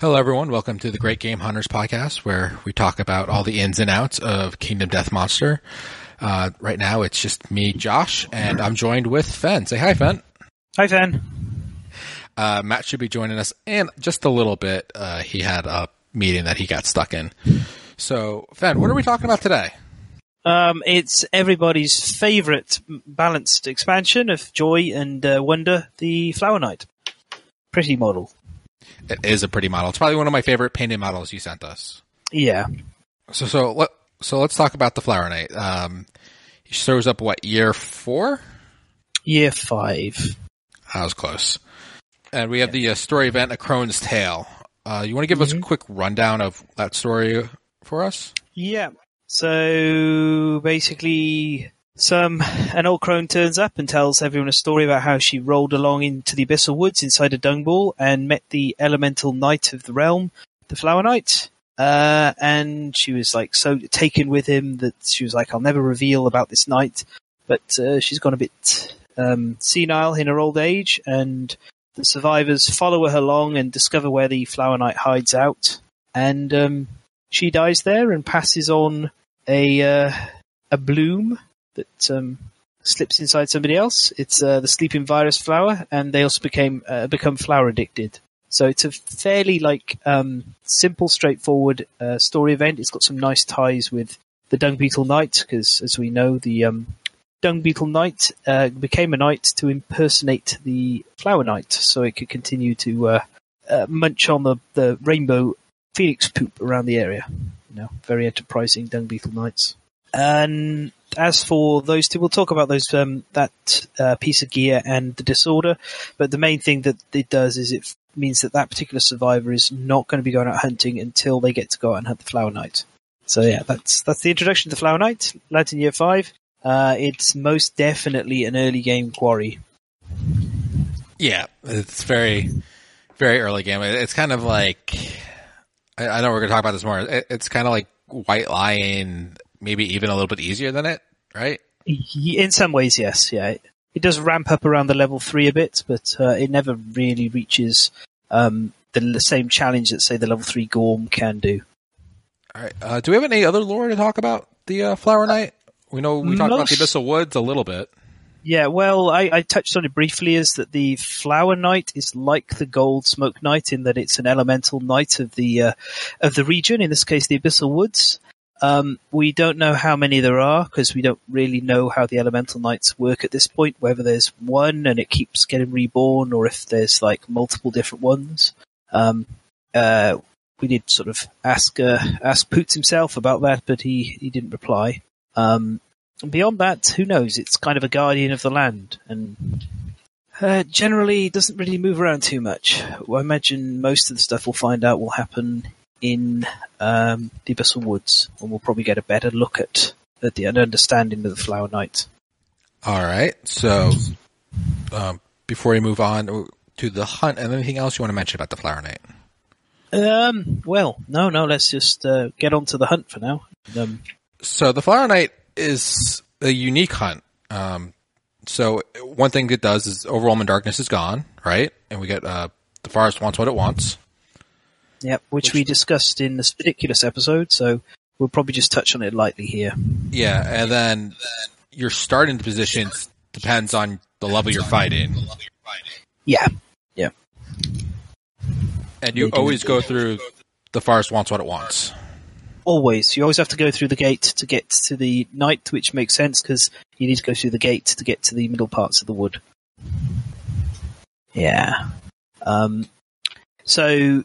Hello, everyone. Welcome to the Great Game Hunters podcast, where we talk about all the ins and outs of Kingdom Death Monster. Uh, right now, it's just me, Josh, and I'm joined with Fen. Say hi, Fen. Hi, Fen. Uh, Matt should be joining us, and just a little bit. Uh, he had a meeting that he got stuck in. So, Fen, what are we talking about today? Um, it's everybody's favourite balanced expansion of Joy and uh, Wonder, the Flower Knight. Pretty model. It is a pretty model. It's probably one of my favorite painted models you sent us. Yeah. So, so let so let's talk about the Flower Knight. Um, he shows up what year four? Year five. I was close. And we have the uh, story event, A Crone's Tale. Uh, you want to give us a quick rundown of that story for us? Yeah. So basically, some an old crone turns up and tells everyone a story about how she rolled along into the abyssal woods inside a dung ball and met the elemental knight of the realm, the Flower Knight. Uh, and she was like so taken with him that she was like, "I'll never reveal about this knight." But uh, she's gone a bit um, senile in her old age, and the survivors follow her along and discover where the Flower Knight hides out. And um, she dies there and passes on a uh, a bloom that um, slips inside somebody else. It's uh, the sleeping virus flower, and they also became uh, become flower addicted. So it's a fairly like um, simple, straightforward uh, story event. It's got some nice ties with the Dung Beetle Knight because, as we know, the um, Dung Beetle Knight uh, became a knight to impersonate the Flower Knight, so it could continue to uh, uh, munch on the, the rainbow phoenix poop around the area. You know, very enterprising Dung Beetle Knights. And as for those two, we'll talk about those um, that uh, piece of gear and the disorder. But the main thing that it does is it means that that particular survivor is not going to be going out hunting until they get to go out and hunt the Flower Knight. So yeah, that's that's the introduction to the Flower Knight. Lads in Year Five. Uh, it's most definitely an early game quarry. Yeah, it's very, very early game. It's kind of like I, know we're going to talk about this more. It, it's kind of like White Lion, maybe even a little bit easier than it, right? In some ways, yes. Yeah, it, it does ramp up around the level three a bit, but uh, it never really reaches um, the, the, same challenge that say the level three Gorm can do. All right. Uh, do we have any other lore to talk about the uh, Flower Knight? We know we talked Most... about the Abyssal Woods a little bit. Yeah, well, I, I, touched on it briefly. Is that the Flower Knight is like the Gold Smoke Knight in that it's an elemental knight of the uh, of the region. In this case, the Abyssal Woods. Um, we don't know how many there are because we don't really know how the elemental knights work at this point. Whether there's one and it keeps getting reborn, or if there's like multiple different ones. Um, uh, we did sort of ask uh, ask Poots himself about that, but he he didn't reply. Um, beyond that, who knows? It's kind of a guardian of the land, and uh, generally doesn't really move around too much. I imagine most of the stuff we'll find out will happen in um, the Abyssal Woods, and we'll probably get a better look at at the understanding of the Flower Knight. All right. So, um, before we move on to the hunt, and anything else you want to mention about the Flower Knight? Um. Well, no, no. Let's just uh, get on to the hunt for now. Um, so the Flower Knight is a unique hunt. Um, so one thing it does is overwhelming darkness is gone, right? And we get uh, the forest wants what it wants. Yep, which, which we discussed in this ridiculous episode. So we'll probably just touch on it lightly here. Yeah, and then your starting position depends on the level you're fighting. Yeah, yeah. And you always go through the forest wants what it wants always. You always have to go through the gate to get to the knight, which makes sense because you need to go through the gate to get to the middle parts of the wood. Yeah. Um, so,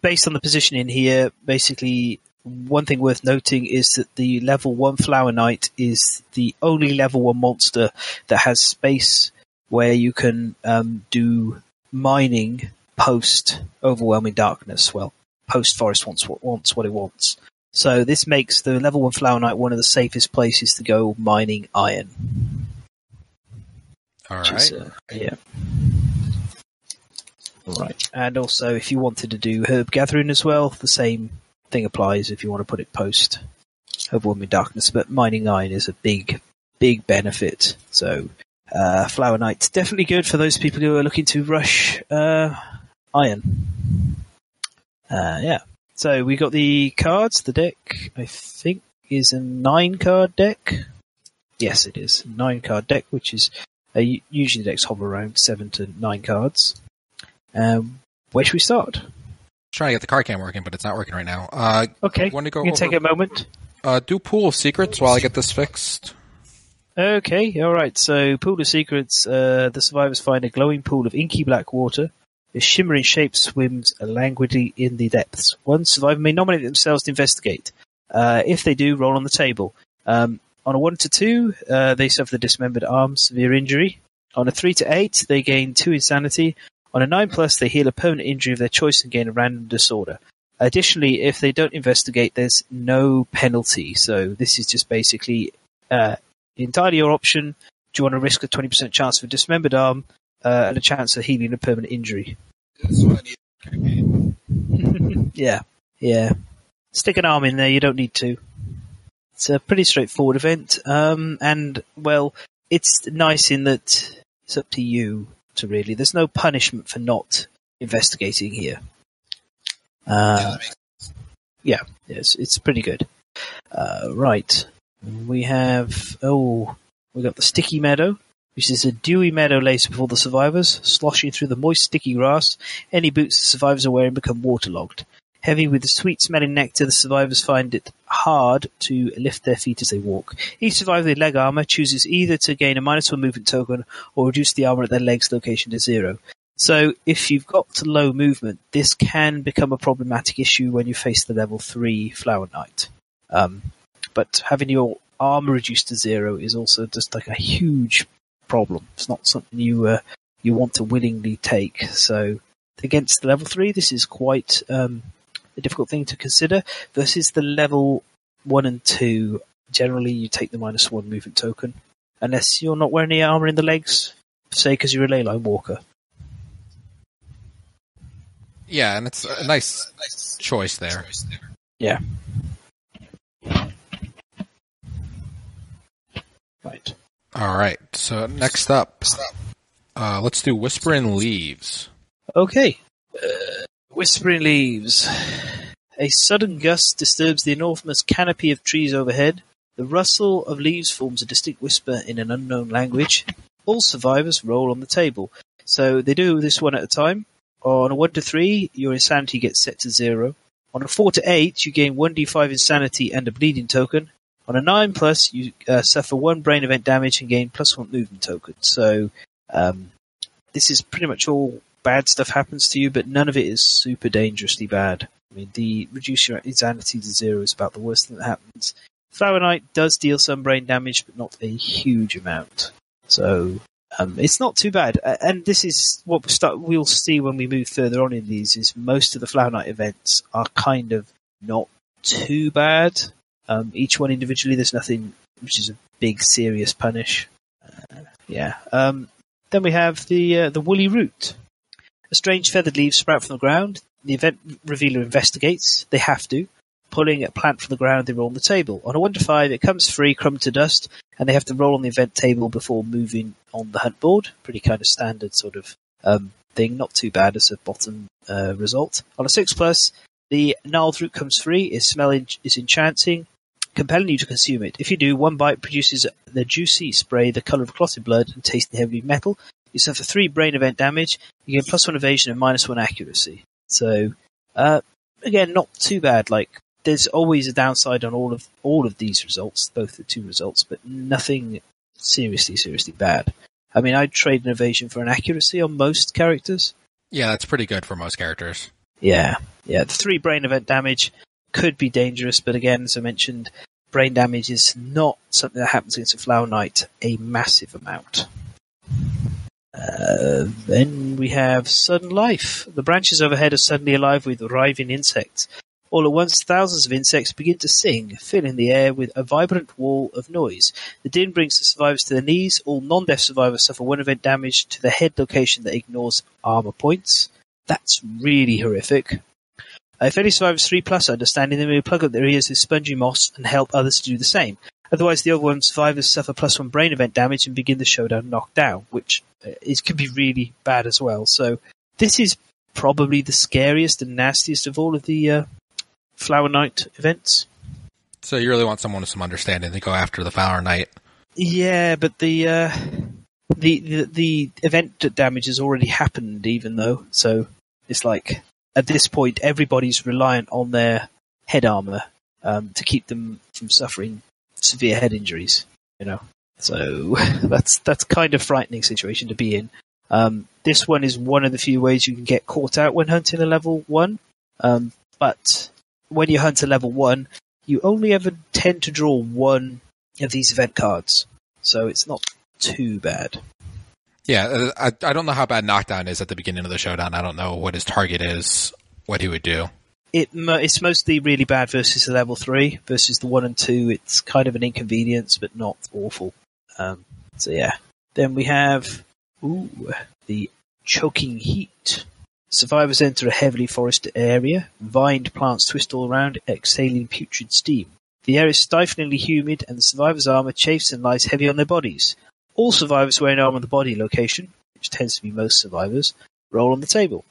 based on the positioning here, basically, one thing worth noting is that the level one flower knight is the only level one monster that has space where you can um, do mining post overwhelming darkness. Well, post forest wants what wants what it wants. So this makes the level one Flower Knight one of the safest places to go mining iron. All right. Is, uh, yeah. Right. And also, if you wanted to do herb gathering as well, the same thing applies if you want to put it post overwhelming darkness. But mining iron is a big, big benefit. So uh, Flower Knight's definitely good for those people who are looking to rush uh, iron. Uh, yeah. So we got the cards. The deck, I think, is a nine card deck. Yes, it is nine card deck, which is uh, usually the decks hover around seven to nine cards. Um, where should we start? Trying to get the car cam working, but it's not working right now. Uh, Okay, want to go you can take a moment. uh, do pool of secrets while I get this fixed. Okay, all right. So, pool of secrets. Uh, the survivors find a glowing pool of inky black water. A shimmering shape swims languidly in the depths. One survivor may nominate themselves to investigate. Uh, if they do, roll on the table. Um, on a one to two, uh, they suffer the dismembered arm, severe injury. On a three to eight, they gain two insanity. On a nine plus, they heal a permanent injury of their choice and gain a random disorder. Additionally, if they don't investigate, there's no penalty. So this is just basically uh, entirely your option. Do you want to risk a 20% chance of a dismembered arm uh, and a chance of healing a permanent injury? yeah, yeah. Stick an arm in there. You don't need to. It's a pretty straightforward event, um, and well, it's nice in that it's up to you really. There's no punishment for not investigating here. Uh, yeah, it's it's pretty good. Uh, right, we have oh, we got the sticky meadow, which is a dewy meadow lace before the survivors, sloshing through the moist, sticky grass. Any boots the survivors are wearing become waterlogged. Heavy with the sweet-smelling nectar, the survivors find it hard to lift their feet as they walk. Each survivor with leg armor chooses either to gain a minus one movement token or reduce the armor at their legs location to zero. So if you've got low movement, this can become a problematic issue when you face the level three Flower Knight. Um, but having your armor reduced to zero is also just like a huge problem. It's not something you uh, you want to willingly take. So against level three, this is quite um, a difficult thing to consider. Versus the level one and two, generally you take the minus one movement token, unless you're not wearing any armor in the legs, say because you're a ley line walker. Yeah, and it's a nice choice there. Yeah. Right. All right. So next up, uh, let's do Whispering Leaves. Okay. Uh, whispering leaves. A sudden gust disturbs the enormous canopy of trees overhead. The rustle of leaves forms a distinct whisper in an unknown language. All survivors roll on the table. So they do this one at a time. On a 1 to 3, your insanity gets set to 0. On a 4 to 8, you gain 1d5 insanity and a bleeding token. On a 9 plus, you uh, suffer 1 brain event damage and gain plus 1 movement token. So um, this is pretty much all bad stuff happens to you, but none of it is super dangerously bad. I mean, the reduce your insanity to zero is about the worst thing that happens. Flower Knight does deal some brain damage, but not a huge amount. So um, it's not too bad. And this is what we we'll see when we move further on in these. Is most of the Flower Knight events are kind of not too bad. Um, each one individually, there's nothing which is a big serious punish. Uh, yeah. Um, then we have the uh, the woolly root. A strange feathered leaf sprout from the ground. The event revealer investigates. They have to. Pulling a plant from the ground, they roll on the table. On a 1 to 5, it comes free, crumb to dust, and they have to roll on the event table before moving on the hunt board. Pretty kind of standard sort of um, thing. Not too bad as a bottom uh, result. On a 6 plus, the gnarled root comes free. Its smell en- is enchanting, compelling you to consume it. If you do, one bite produces the juicy spray the color of clotted blood and tasting heavy metal. You suffer three brain event damage. You gain plus one evasion and minus one accuracy. So, uh, again, not too bad. Like, there's always a downside on all of all of these results, both the two results, but nothing seriously, seriously bad. I mean, I'd trade an evasion for an accuracy on most characters. Yeah, that's pretty good for most characters. Yeah, yeah. The three brain event damage could be dangerous, but again, as I mentioned, brain damage is not something that happens against a Flower Knight a massive amount. Uh, then we have sudden life. The branches overhead are suddenly alive with writhing insects. All at once, thousands of insects begin to sing, filling the air with a vibrant wall of noise. The din brings the survivors to their knees. All non-death survivors suffer one event damage to the head location that ignores armor points. That's really horrific. Uh, if any survivors 3 plus understanding, they may plug up their ears with spongy moss and help others to do the same. Otherwise, the other one survivors suffer plus one brain event damage and begin the showdown knocked down, which uh, is can be really bad as well. So this is probably the scariest and nastiest of all of the uh, Flower Knight events. So you really want someone with some understanding to go after the Flower Knight. Yeah, but the uh, the, the the event damage has already happened, even though. So it's like at this point, everybody's reliant on their head armor um, to keep them from suffering severe head injuries. You know, so that's that's kind of frightening situation to be in. Um, this one is one of the few ways you can get caught out when hunting a level one. Um, but when you hunt a level one, you only ever tend to draw one of these event cards, so it's not too bad. Yeah, uh, I, I don't know how bad knockdown is at the beginning of the showdown. I don't know what his target is, what he would do. It it's mostly really bad versus the level three versus the one and two. It's kind of an inconvenience, but not awful. Um, so yeah. Then we have ooh, the choking heat. Survivors enter a heavily forested area. Vined plants twist all around, exhaling putrid steam. The air is stiflingly humid, and the survivors' armor chafes and lies heavy on their bodies. All survivors wearing armor on the body location, which tends to be most survivors, roll on the table.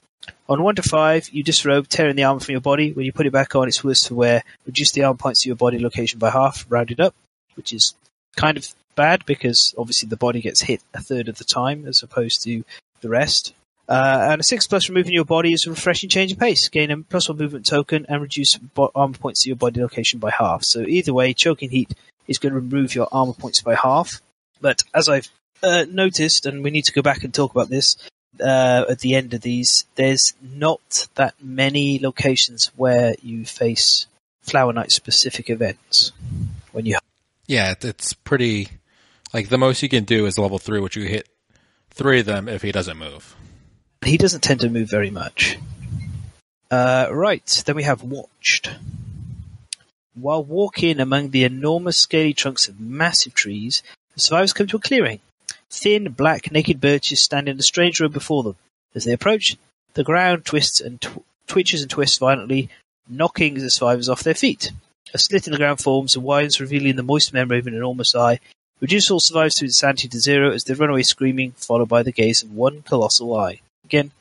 On 1 to 5, you disrobe, tearing the armor from your body. When you put it back on, it's worse for wear. Reduce the armor points to your body location by half, rounded up, which is kind of bad because obviously the body gets hit a third of the time as opposed to the rest. Uh, and a 6 plus removing your body is a refreshing change of pace. Gain a plus 1 movement token and reduce bo- armor points to your body location by half. So either way, choking heat is going to remove your armor points by half. But as I've uh, noticed, and we need to go back and talk about this uh, at the end of these, there's not that many locations where you face Flower Knight specific events when you. Yeah, it's pretty. Like the most you can do is level three, which you hit three of them if he doesn't move. He doesn't tend to move very much. Uh, right, then we have Watched. While walking among the enormous scaly trunks of massive trees, the survivors come to a clearing. Thin, black, naked birches stand in a strange row before them. As they approach, the ground twists and tw- twitches and twists violently, knocking the survivors off their feet. A slit in the ground forms and widens, revealing the moist memory of an enormous eye. Reduce all survivors to insanity to zero as they run away screaming, followed by the gaze of one colossal eye. Again,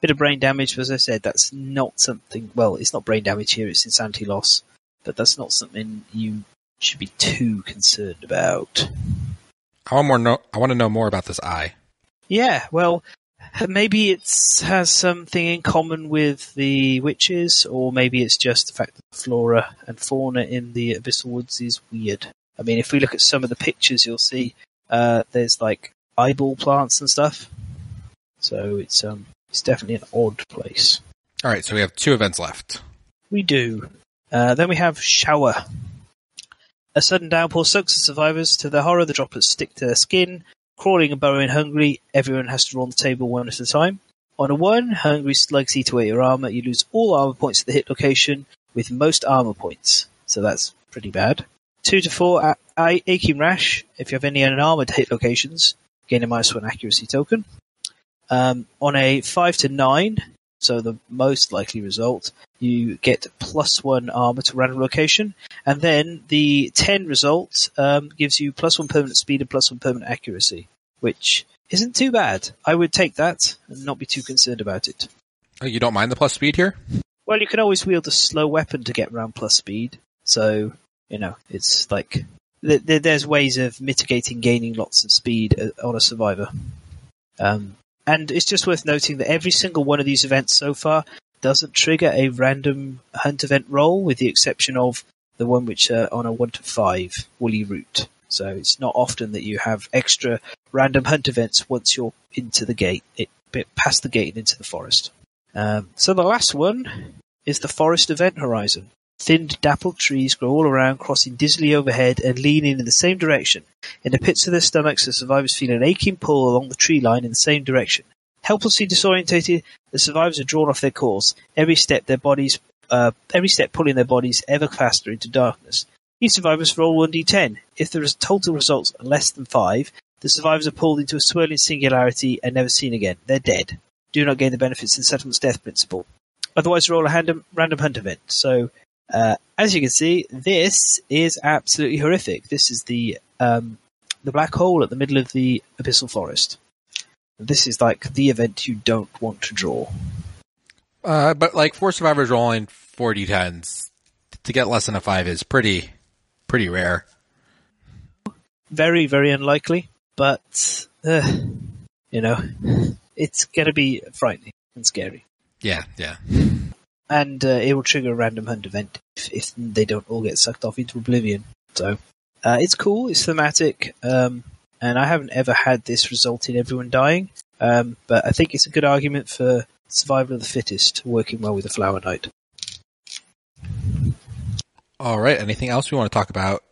bit of brain damage, but as I said, that's not something. Well, it's not brain damage here; it's insanity loss, but that's not something you should be too concerned about. I want more. No, I want to know more about this eye. Yeah, well, maybe it has something in common with the witches, or maybe it's just the fact that the flora and fauna in the abyssal woods is weird. I mean, if we look at some of the pictures, you'll see uh, there's like eyeball plants and stuff. So it's um, it's definitely an odd place. All right, so we have two events left. We do. Uh, then we have shower. A sudden downpour soaks the survivors. To their horror, the droplets stick to their skin. Crawling and burrowing hungry, everyone has to roll the table one at a time. On a one, hungry slugs eat away your armor. You lose all armor points at the hit location, with most armor points. So that's pretty bad. Two to four, a- a- aching rash. If you have any unarmored hit locations, gain a minus one accuracy token. Um, on a five to nine, so the most likely result, you get plus one armor to random location, and then the ten result um, gives you plus one permanent speed and plus one permanent accuracy, which isn't too bad. I would take that and not be too concerned about it. Oh, you don't mind the plus speed here? Well, you can always wield a slow weapon to get around plus speed, so you know it's like th- th- there's ways of mitigating gaining lots of speed uh, on a survivor. Um, and it's just worth noting that every single one of these events so far doesn't trigger a random hunt event roll, with the exception of the one which uh, on a one to five woolly root. So it's not often that you have extra random hunt events once you're into the gate, it, past the gate and into the forest. Um, so the last one is the forest event horizon. Thinned, dappled trees grow all around, crossing dizzily overhead and leaning in the same direction. In the pits of their stomachs, the survivors feel an aching pull along the tree line in the same direction. Helplessly disorientated, the survivors are drawn off their course. Every step, their bodies, uh, every step pulling their bodies ever faster into darkness. Each survivors roll 1d10. If the total results are less than 5, the survivors are pulled into a swirling singularity and never seen again. They're dead. Do not gain the benefits of the settlement's death principle. Otherwise, roll a random, random hunt event. So, uh, as you can see, this is absolutely horrific. This is the um, the black hole at the middle of the abyssal forest. This is like the event you don't want to draw. Uh, but like four survivors rolling four d10s to get less than a five is pretty, pretty rare. Very, very unlikely, but uh, you know, it's gonna be frightening and scary, Yeah, yeah. And uh, it will trigger a random hunt event if, if they don't all get sucked off into oblivion. So uh, it's cool, it's thematic, um, and I haven't ever had this result in everyone dying. Um, but I think it's a good argument for survival of the fittest working well with the Flower Knight. All right. Anything else we want to talk about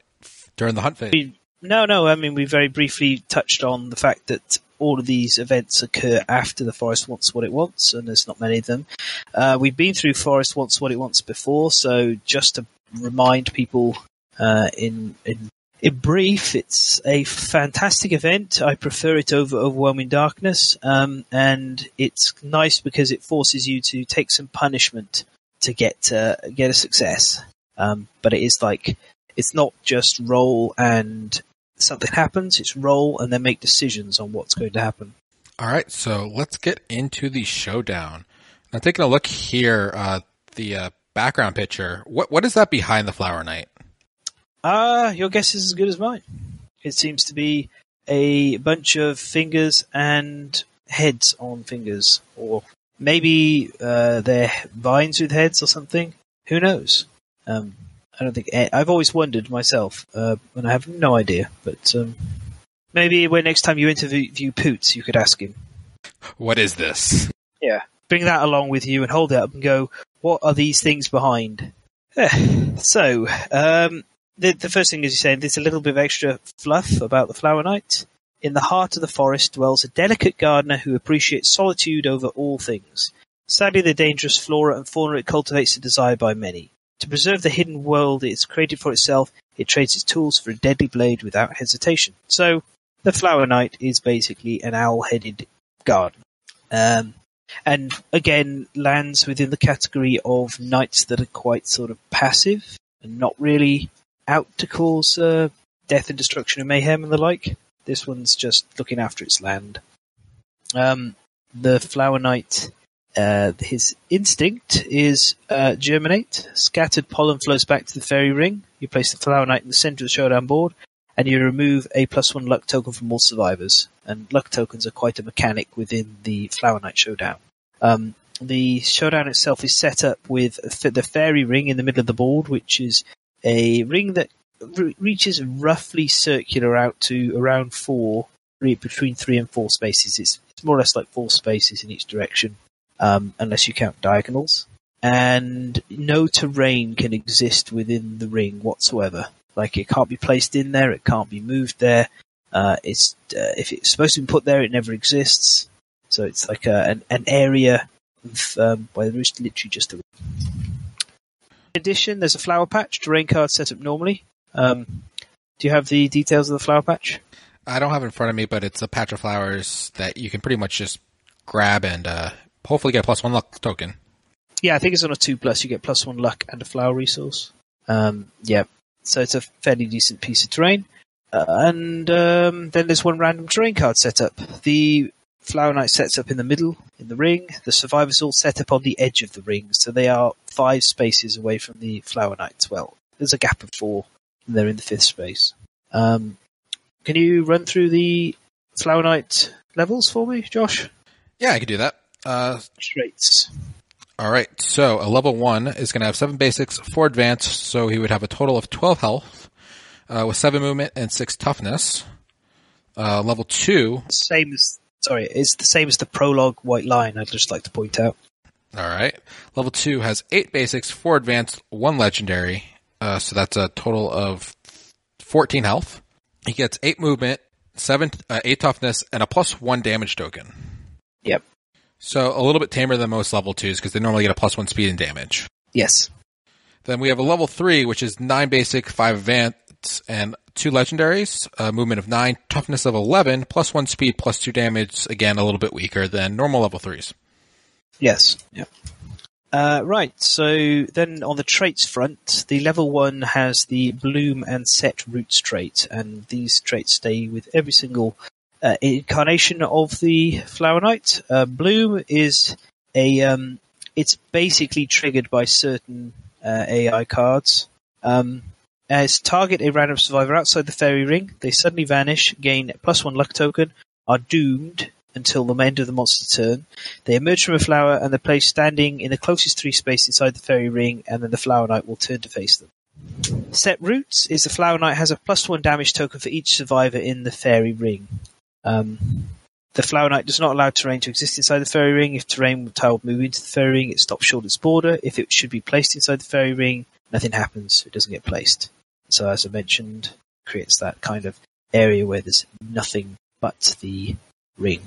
during the hunt phase? We- No, no. I mean, we very briefly touched on the fact that all of these events occur after the forest wants what it wants, and there's not many of them. Uh, we've been through forest wants what it wants before, so just to remind people uh, in in in brief, it's a fantastic event. I prefer it over Overwhelming Darkness, um, and it's nice because it forces you to take some punishment to get uh, get a success. Um, but it is like it's not just roll and something happens. It's roll and then make decisions on what's going to happen. All right. So let's get into the showdown. Now, taking a look here, uh, the uh, background picture. What what is that behind the Flower Knight? Ah, your guess is as good as mine. It seems to be a bunch of fingers and heads on fingers, or maybe uh, they're vines with heads or something. Who knows? Um, I don't think I've always wondered myself, uh, and I have no idea. But um, maybe when next time you interview Poots, you could ask him. What is this? Yeah, bring that along with you and hold it up and go. What are these things behind? Eh, so, um, the, the first thing is you're saying there's a little bit of extra fluff about the Flower Knight. In the heart of the forest dwells a delicate gardener who appreciates solitude over all things. Sadly, the dangerous flora and fauna it cultivates are desired by many. To preserve the hidden world it has created for itself, it trades its tools for a deadly blade without hesitation. So, the Flower Knight is basically an owl-headed gardener. Um, and again, lands within the category of knights that are quite sort of passive and not really out to cause uh, death and destruction and mayhem and the like. This one's just looking after its land. Um, the Flower Knight, uh, his instinct is uh, germinate. Scattered pollen flows back to the fairy ring. You place the Flower Knight in the center of the showdown board, and you remove a plus one luck token from all survivors. And luck tokens are quite a mechanic within the Flower Knight showdown. Um, the showdown itself is set up with the fairy ring in the middle of the board, which is a ring that re- reaches roughly circular out to around four, between three and four spaces. It's, it's more or less like four spaces in each direction, um, unless you count diagonals. And no terrain can exist within the ring whatsoever. Like it can't be placed in there, it can't be moved there. Uh, it's uh, if it's supposed to be put there, it never exists. So it's like a, an, an area of, um, where there is literally just a in addition, there's a flower patch terrain card set up normally. Um, do you have the details of the flower patch? I don't have it in front of me, but it's a patch of flowers that you can pretty much just grab and uh, hopefully get a plus one luck token. Yeah, I think it's on a two plus. You get plus one luck and a flower resource. Um, yeah, so it's a fairly decent piece of terrain. Uh, and um, then there's one random terrain card set up. The Flower Knight sets up in the middle, in the ring. The survivors all set up on the edge of the ring, so they are five spaces away from the Flower Knights. Well, there's a gap of four, and they're in the fifth space. Um, can you run through the Flower Knight levels for me, Josh? Yeah, I could do that. Uh, Traits. all right. So a level one is going to have seven basics, four advanced, so he would have a total of twelve health, uh, with seven movement and six toughness. Uh, level two Same as sorry, it's the same as the prologue White Lion. I'd just like to point out. All right. Level two has eight basics, four advanced, one legendary. Uh, so that's a total of 14 health. He gets eight movement, seven, uh, eight toughness, and a plus one damage token. Yep. So a little bit tamer than most level twos because they normally get a plus one speed and damage. Yes. Then we have a level three, which is nine basic, five advanced, and two legendaries. A movement of nine, toughness of 11, plus one speed, plus two damage. Again, a little bit weaker than normal level threes. Yes. Yep. Uh, right. So then on the traits front, the level one has the bloom and set roots trait, and these traits stay with every single uh, incarnation of the Flower Knight. Uh, bloom is a um, it's basically triggered by certain uh, AI cards. Um, as target a random survivor outside the fairy ring, they suddenly vanish, gain plus one luck token, are doomed until the end of the monster turn. They emerge from a flower and they're placed standing in the closest three space inside the fairy ring, and then the flower knight will turn to face them. Set roots is the flower knight has a plus one damage token for each survivor in the fairy ring. Um, the flower knight does not allow terrain to exist inside the fairy ring. If terrain tile move into the fairy ring, it stops short its border. If it should be placed inside the fairy ring, nothing happens. It doesn't get placed. So as I mentioned, creates that kind of area where there's nothing but the ring.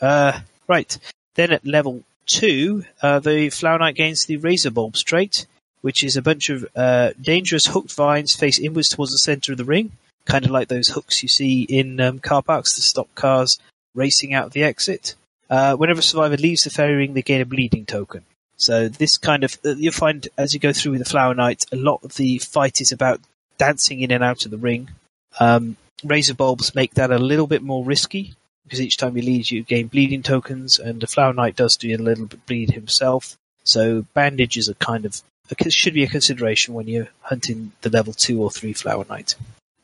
Uh, right. Then at level two, uh, the Flower Knight gains the Razor Bulb trait, which is a bunch of uh, dangerous hooked vines face inwards towards the center of the ring, kind of like those hooks you see in um, car parks to stop cars racing out the exit. Uh, whenever a survivor leaves the fairy ring, they gain a bleeding token. So this kind of uh, you'll find as you go through with the Flower Knight, a lot of the fight is about dancing in and out of the ring. Um, razor bulbs make that a little bit more risky because each time you lead, you gain bleeding tokens, and the Flower Knight does do a little bit bleed himself. So bandages are kind of should be a consideration when you're hunting the level two or three Flower Knight.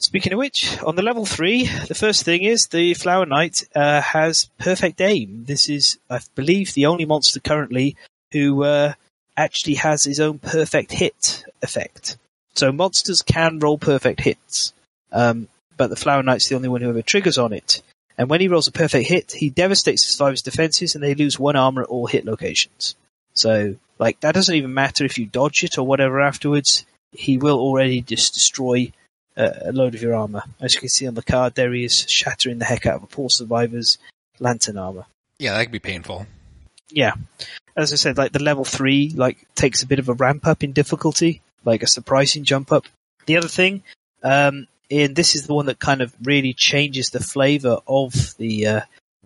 Speaking of which, on the level three, the first thing is the Flower Knight uh, has perfect aim. This is, I believe, the only monster currently who uh, actually has his own perfect hit effect. So monsters can roll perfect hits, um, but the Flower Knight's the only one who ever triggers on it. And when he rolls a perfect hit, he devastates his survivor's defenses and they lose one armor at all hit locations. So, like, that doesn't even matter if you dodge it or whatever afterwards. He will already just destroy a load of your armor. As you can see on the card, there he is shattering the heck out of a poor survivor's lantern armor. Yeah, that could be painful. Yeah. As I said, like the level three, like takes a bit of a ramp up in difficulty, like a surprising jump up. The other thing, um, and this is the one that kind of really changes the flavor of the uh,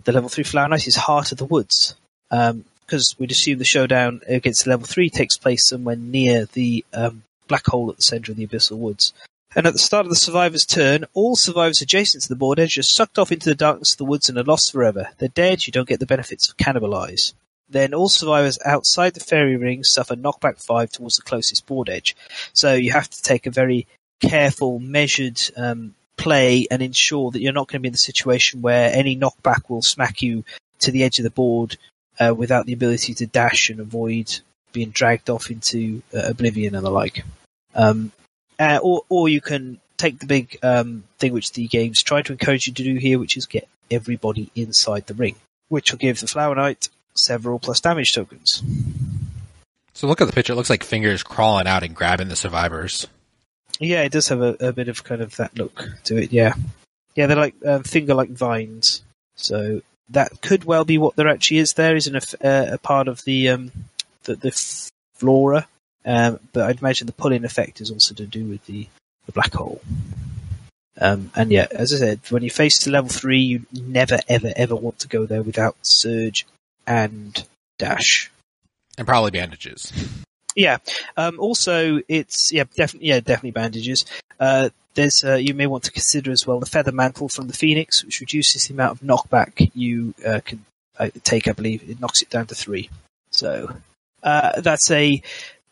the level three flower knight is Heart of the Woods. Um, Because we'd assume the showdown against level three takes place somewhere near the um, black hole at the center of the abyssal woods. And at the start of the survivor's turn, all survivors adjacent to the board edge are sucked off into the darkness of the woods and are lost forever. They're dead, you don't get the benefits of cannibalize. Then all survivors outside the fairy ring suffer knockback five towards the closest board edge. So you have to take a very careful, measured um, play and ensure that you're not going to be in the situation where any knockback will smack you to the edge of the board uh, without the ability to dash and avoid being dragged off into uh, oblivion and the like. Um, uh, or, or you can take the big um, thing which the games try to encourage you to do here, which is get everybody inside the ring, which will give the Flower Knight several plus damage tokens. So look at the picture; it looks like fingers crawling out and grabbing the survivors. Yeah, it does have a, a bit of kind of that look to it. Yeah, yeah, they're like um, finger-like vines. So that could well be what there actually is. There is an, uh, a part of the um, the, the flora um, but I'd imagine the pull-in effect is also to do with the, the black hole. Um, and yeah, as I said, when you face to level three, you never, ever, ever want to go there without surge and dash, and probably bandages. Yeah. Um, also, it's yeah, definitely, yeah, definitely bandages. Uh, there's uh, you may want to consider as well the feather mantle from the phoenix, which reduces the amount of knockback you uh, can uh, take. I believe it knocks it down to three. So uh, that's a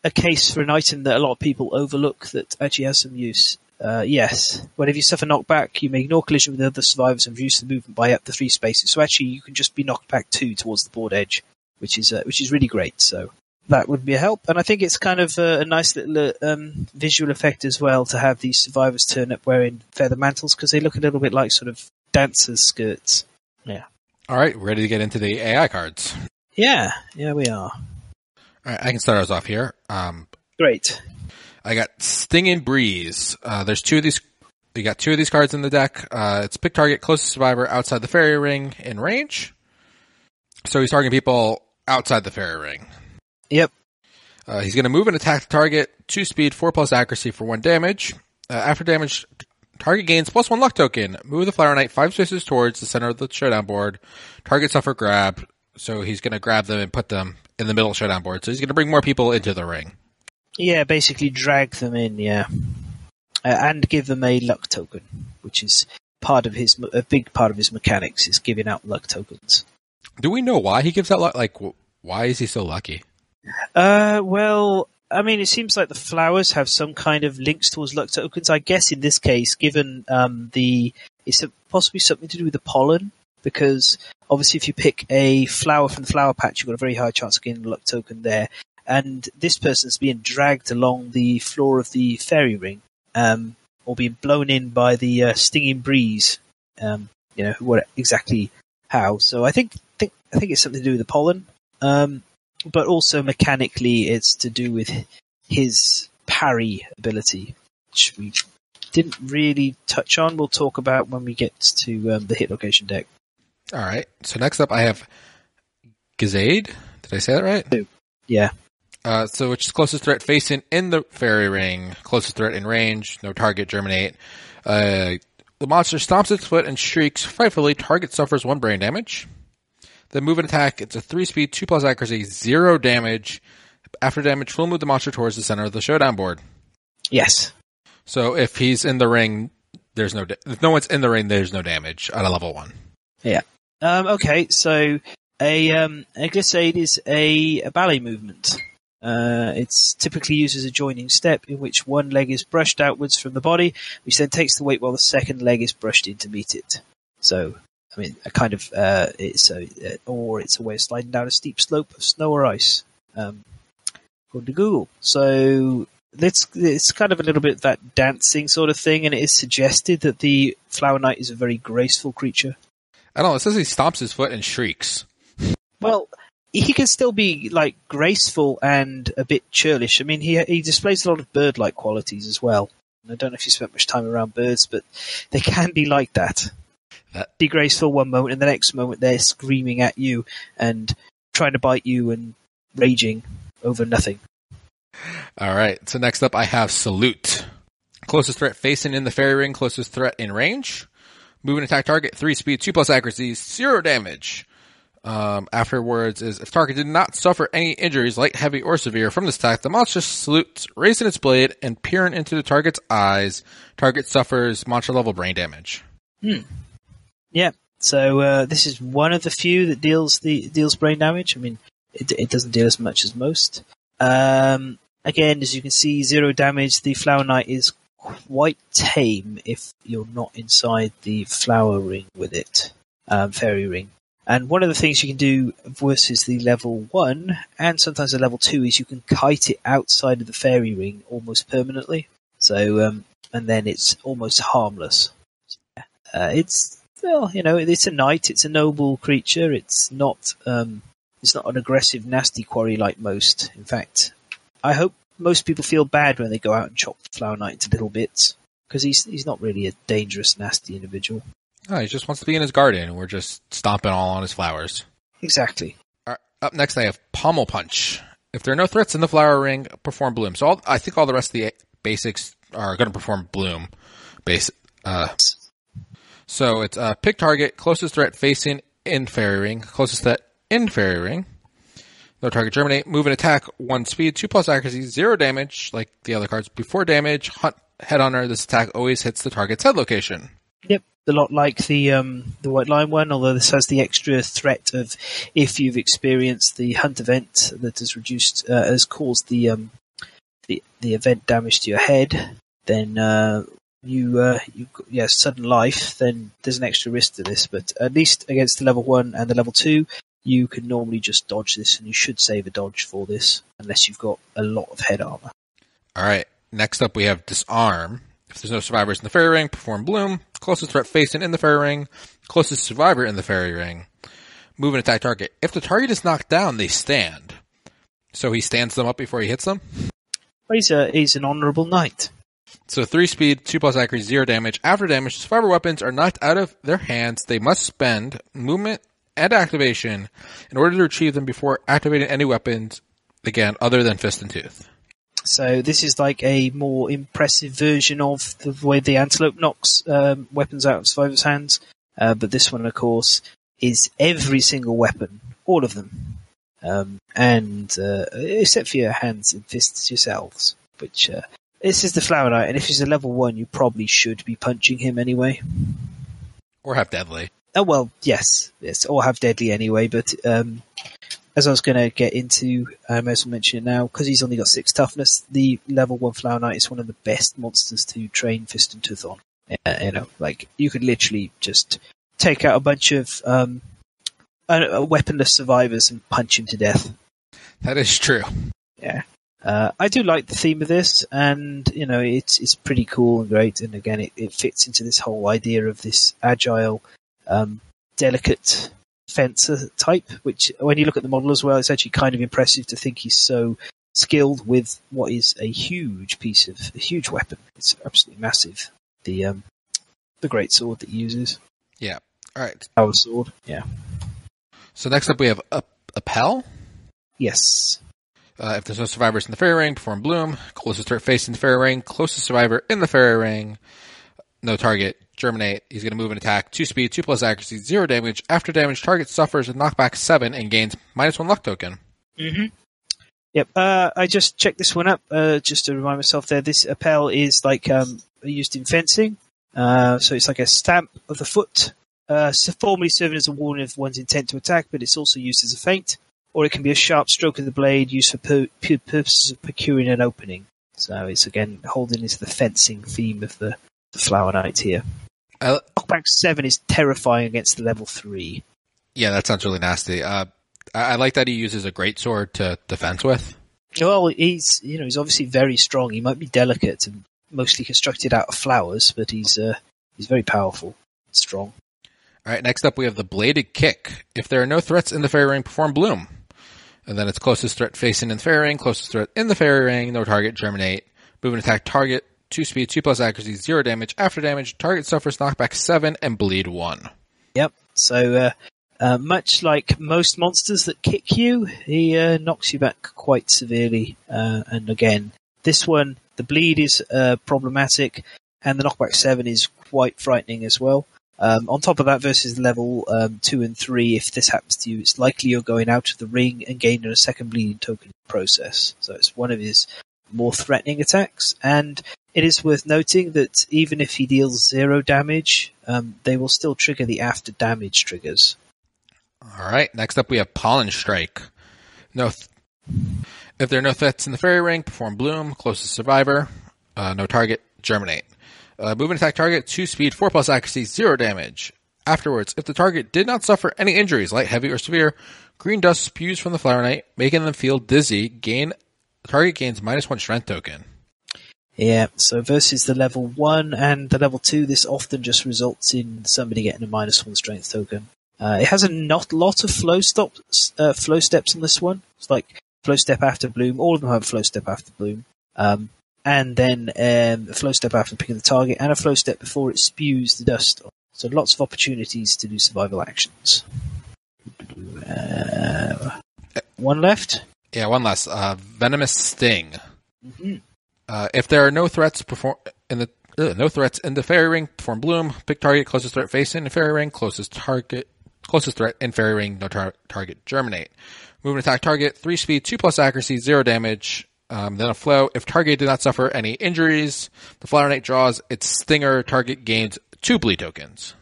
a case for an item that a lot of people overlook that actually has some use. Uh, yes, whenever you suffer knockback, you may ignore collision with other survivors and reduce the movement by up to three spaces. So actually, you can just be knocked back two towards the board edge, which is uh, which is really great. So that would be a help, and I think it's kind of a, a nice little uh, um, visual effect as well to have these survivors turn up wearing feather mantles because they look a little bit like sort of dancers' skirts. Yeah. All right, ready to get into the AI cards. Yeah, yeah, we are. All right, I can start us off here. Um, Great. I got Stinging Breeze. Uh, there's two of these. You got two of these cards in the deck. Uh, it's pick target closest survivor outside the fairy ring in range. So he's targeting people outside the fairy ring. Yep. Uh, he's going to move and attack the target. Two speed, four plus accuracy for one damage. Uh, after damage, target gains plus one luck token. Move the Flower Knight five spaces towards the center of the showdown board. Target suffer grab. So he's going to grab them and put them in the middle showdown board. So he's going to bring more people into the ring. Yeah, basically drag them in, yeah. Uh, and give them a luck token, which is part of his, a big part of his mechanics is giving out luck tokens. Do we know why he gives out luck? Like, why is he so lucky? Uh, well, I mean, it seems like the flowers have some kind of links towards luck tokens. I guess in this case, given um, the it's possibly something to do with the pollen, because obviously if you pick a flower from the flower patch, you've got a very high chance of getting a luck token there. And this person's being dragged along the floor of the fairy ring, um, or being blown in by the uh, stinging breeze. Um, you know what exactly how? So I think think I think it's something to do with the pollen. Um, but also mechanically, it's to do with his parry ability, which we didn't really touch on. We'll talk about when we get to um, the hit location deck. All right. So next up, I have Gazade. Did I say that right? Yeah. Uh, so which is closest threat facing in the fairy ring, closest threat in range, no target, germinate. Uh, the monster stomps its foot and shrieks frightfully. Target suffers one brain damage. The move and attack, it's a three speed, two plus accuracy, zero damage. After damage, will move the monster towards the center of the showdown board. Yes. So if he's in the ring, there's no, da- if no one's in the ring, there's no damage at a level one. Yeah. Um, okay, so a, um, a glissade is a, a ballet movement. Uh, it's typically used as a joining step in which one leg is brushed outwards from the body, which then takes the weight while the second leg is brushed in to meet it. So, I mean, a kind of, uh, it's a, or it's a way of sliding down a steep slope of snow or ice, um, according to Google. So, it's, it's kind of a little bit that dancing sort of thing, and it is suggested that the Flower Knight is a very graceful creature. I don't know. It says he stomps his foot and shrieks. Well, he can still be like graceful and a bit churlish. I mean, he he displays a lot of bird-like qualities as well. I don't know if you spent much time around birds, but they can be like that. That- Be graceful one moment, and the next moment they're screaming at you and trying to bite you and raging over nothing. All right. So next up, I have Salute. Closest threat facing in the fairy ring. Closest threat in range. Move and attack target. Three speed, two plus accuracy, zero damage. Um, afterwards is if target did not suffer any injuries, light, heavy, or severe from this attack, the monster salutes, raising its blade and peering into the target's eyes. Target suffers monster level brain damage. Yeah. So uh, this is one of the few that deals the deals brain damage. I mean, it, it doesn't deal as much as most. Um, again, as you can see, zero damage. The flower knight is quite tame if you're not inside the flower ring with it, um, fairy ring. And one of the things you can do versus the level one and sometimes the level two is you can kite it outside of the fairy ring almost permanently. So, um, and then it's almost harmless. Uh, it's well, you know, it's a knight. It's a noble creature. It's not, um, it's not an aggressive, nasty quarry like most. In fact, I hope most people feel bad when they go out and chop the flower knight into little bits because he's he's not really a dangerous, nasty individual. Oh, he just wants to be in his garden and we're just stomping all on his flowers. Exactly. Right, up next, I have Pommel Punch. If there are no threats in the flower ring, perform Bloom. So all, I think all the rest of the basics are going to perform Bloom. Base. Uh, so it's uh, pick target, closest threat facing in fairy ring, closest threat in fairy ring. No target germinate, move and attack, one speed, two plus accuracy, zero damage, like the other cards. Before damage, hunt headhunter, this attack always hits the target's head location. Yep, a lot like the um, the White Lion one, although this has the extra threat of if you've experienced the hunt event that has reduced uh, has caused the um, the the event damage to your head, then uh, you uh, you yeah sudden life. Then there's an extra risk to this, but at least against the level one and the level two, you can normally just dodge this, and you should save a dodge for this unless you've got a lot of head armor. All right. Next up, we have Disarm. If there's no survivors in the fairy ring, perform Bloom. Closest threat facing in the fairy ring. Closest survivor in the fairy ring. Move and attack target. If the target is knocked down, they stand. So he stands them up before he hits them. He's a he's an honourable knight. So three speed, two plus accuracy, zero damage. After damage, survivor weapons are knocked out of their hands. They must spend movement and activation in order to retrieve them before activating any weapons again other than fist and tooth. So this is like a more impressive version of the way the antelope knocks um, weapons out of survivors' hands. Uh, but this one, of course, is every single weapon, all of them, um, and uh, except for your hands and fists yourselves. Which uh, this is the flower knight, and if he's a level one, you probably should be punching him anyway. Or have deadly. Oh well, yes, yes, all have deadly anyway. But um, as I was going to get into, I may as well mention it now, because he's only got six toughness, the level one Flower Knight is one of the best monsters to train Fist and Tooth on. Uh, you know, like, you could literally just take out a bunch of um, uh, weaponless survivors and punch him to death. That is true. Yeah. Uh, I do like the theme of this, and you know it's it's pretty cool and great. And again, it, it fits into this whole idea of this agile, um, delicate fencer type. Which, when you look at the model as well, it's actually kind of impressive to think he's so skilled with what is a huge piece of a huge weapon. It's absolutely massive. The um, the great sword that he uses. Yeah. All right. Power sword. Yeah. So next up we have a Appel. Yes. Uh, if there's no survivors in the fairy ring, perform bloom. Closest threat facing the fairy ring. Closest survivor in the fairy ring. No target. Germinate. He's going to move and attack. Two speed, two plus accuracy, zero damage. After damage, target suffers a knockback seven and gains minus one luck token. Mm-hmm. Yep. Uh, I just checked this one up uh, just to remind myself. There, this appel is like um, used in fencing. Uh, so it's like a stamp of the foot, uh, formerly serving as a warning of one's intent to attack, but it's also used as a feint or it can be a sharp stroke of the blade used for pur- purposes of procuring an opening. So it's again holding into the fencing theme of the, the Flower Knight here. Uh, Knockback 7 is terrifying against the level 3. Yeah, that sounds really nasty. Uh, I, I like that he uses a great sword to defense with. Well, he's you know he's obviously very strong. He might be delicate and mostly constructed out of flowers, but he's uh, he's very powerful, strong. All right, next up we have the bladed kick. If there are no threats in the fairy ring, perform bloom. And then its closest threat facing in the fairy ring, closest threat in the fairy ring, no target, germinate. Move and attack target, 2 speed, 2 plus accuracy, 0 damage. After damage, target suffers knockback 7 and bleed 1. Yep. So, uh, uh, much like most monsters that kick you, he uh, knocks you back quite severely. Uh, and again, this one, the bleed is uh, problematic, and the knockback 7 is quite frightening as well. Um, on top of that, versus level um, two and three, if this happens to you, it's likely you're going out of the ring and gaining a second bleeding token process. So it's one of his more threatening attacks, and it is worth noting that even if he deals zero damage, um, they will still trigger the after damage triggers. All right. Next up, we have Pollen Strike. No, th- if there are no threats in the fairy ring, perform Bloom. Closest survivor. Uh, no target. Germinate. Uh, attack target, 2 speed, 4 plus accuracy, 0 damage. Afterwards, if the target did not suffer any injuries, light, heavy, or severe, green dust spews from the Flower Knight, making them feel dizzy. Gain target gains minus one strength token. Yeah, so versus the level one and the level two, this often just results in somebody getting a minus one strength token. Uh, it has a not lot of flow stops, uh, flow steps on this one. It's like flow step after bloom. All of them have flow step after bloom. Um, and then um, a flow step after picking the target, and a flow step before it spews the dust. So lots of opportunities to do survival actions. Uh, one left. Yeah, one less. Uh, venomous sting. Mm-hmm. Uh, if there are no threats perform in the uh, no threats in the fairy ring, perform bloom. Pick target closest threat facing the fairy ring. Closest target closest threat in fairy ring. No tar- target germinate. Move and attack target. Three speed, two plus accuracy, zero damage. Um, then a flow. If target did not suffer any injuries, the Flower Knight draws its stinger. Target gains two bleed tokens.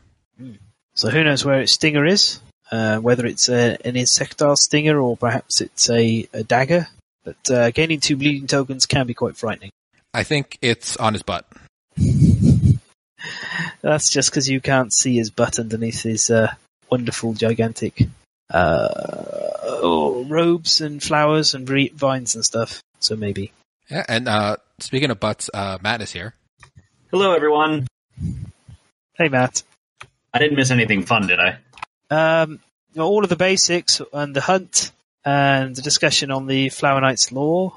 So who knows where its stinger is? Uh, whether it's a, an insectile stinger or perhaps it's a, a dagger. But uh, gaining two bleeding tokens can be quite frightening. I think it's on his butt. That's just because you can't see his butt underneath his uh, wonderful, gigantic uh, oh, robes and flowers and vines and stuff. So maybe. Yeah, and uh, speaking of butts, uh, Matt is here. Hello, everyone. Hey, Matt. I didn't miss anything fun, did I? Um, all of the basics and the hunt and the discussion on the Flower Knight's lore.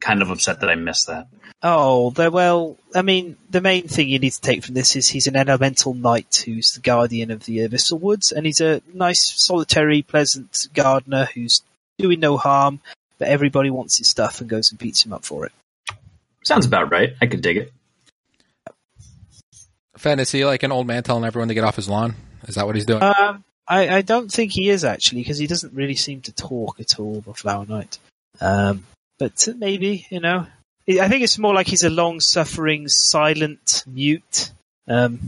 Kind of upset that I missed that. Oh, well, I mean, the main thing you need to take from this is he's an elemental knight who's the guardian of the Abyssal Woods, and he's a nice, solitary, pleasant gardener who's doing no harm, but everybody wants his stuff and goes and beats him up for it. Sounds about right. I could dig it. Fantasy like an old man telling everyone to get off his lawn? Is that what he's doing? Um, I, I don't think he is actually, because he doesn't really seem to talk at all, the Flower Knight. Um, but maybe, you know, I think it's more like he's a long-suffering, silent, mute. Um,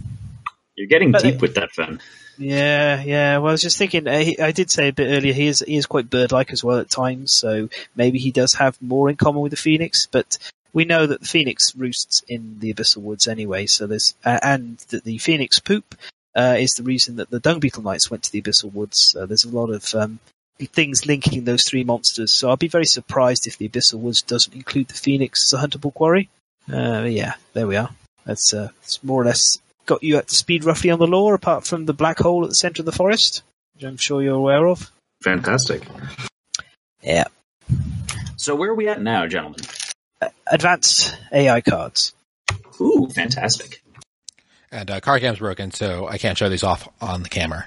You're getting deep with that, Fen. Yeah, yeah. Well, I was just thinking. Uh, I did say a bit earlier. He is he is quite bird-like as well at times. So maybe he does have more in common with the phoenix. But we know that the phoenix roosts in the abyssal woods anyway. So there's uh, and that the phoenix poop uh, is the reason that the dung beetle knights went to the abyssal woods. Uh, there's a lot of um, things linking those three monsters. So I'd be very surprised if the abyssal woods doesn't include the phoenix as a huntable quarry. Uh, yeah, there we are. That's, uh, that's more or less got you up to speed roughly on the lore, apart from the black hole at the centre of the forest, which I'm sure you're aware of. Fantastic. Yeah. So where are we at now, gentlemen? Uh, advanced AI cards. Ooh, fantastic. And uh, car cam's broken, so I can't show these off on the camera.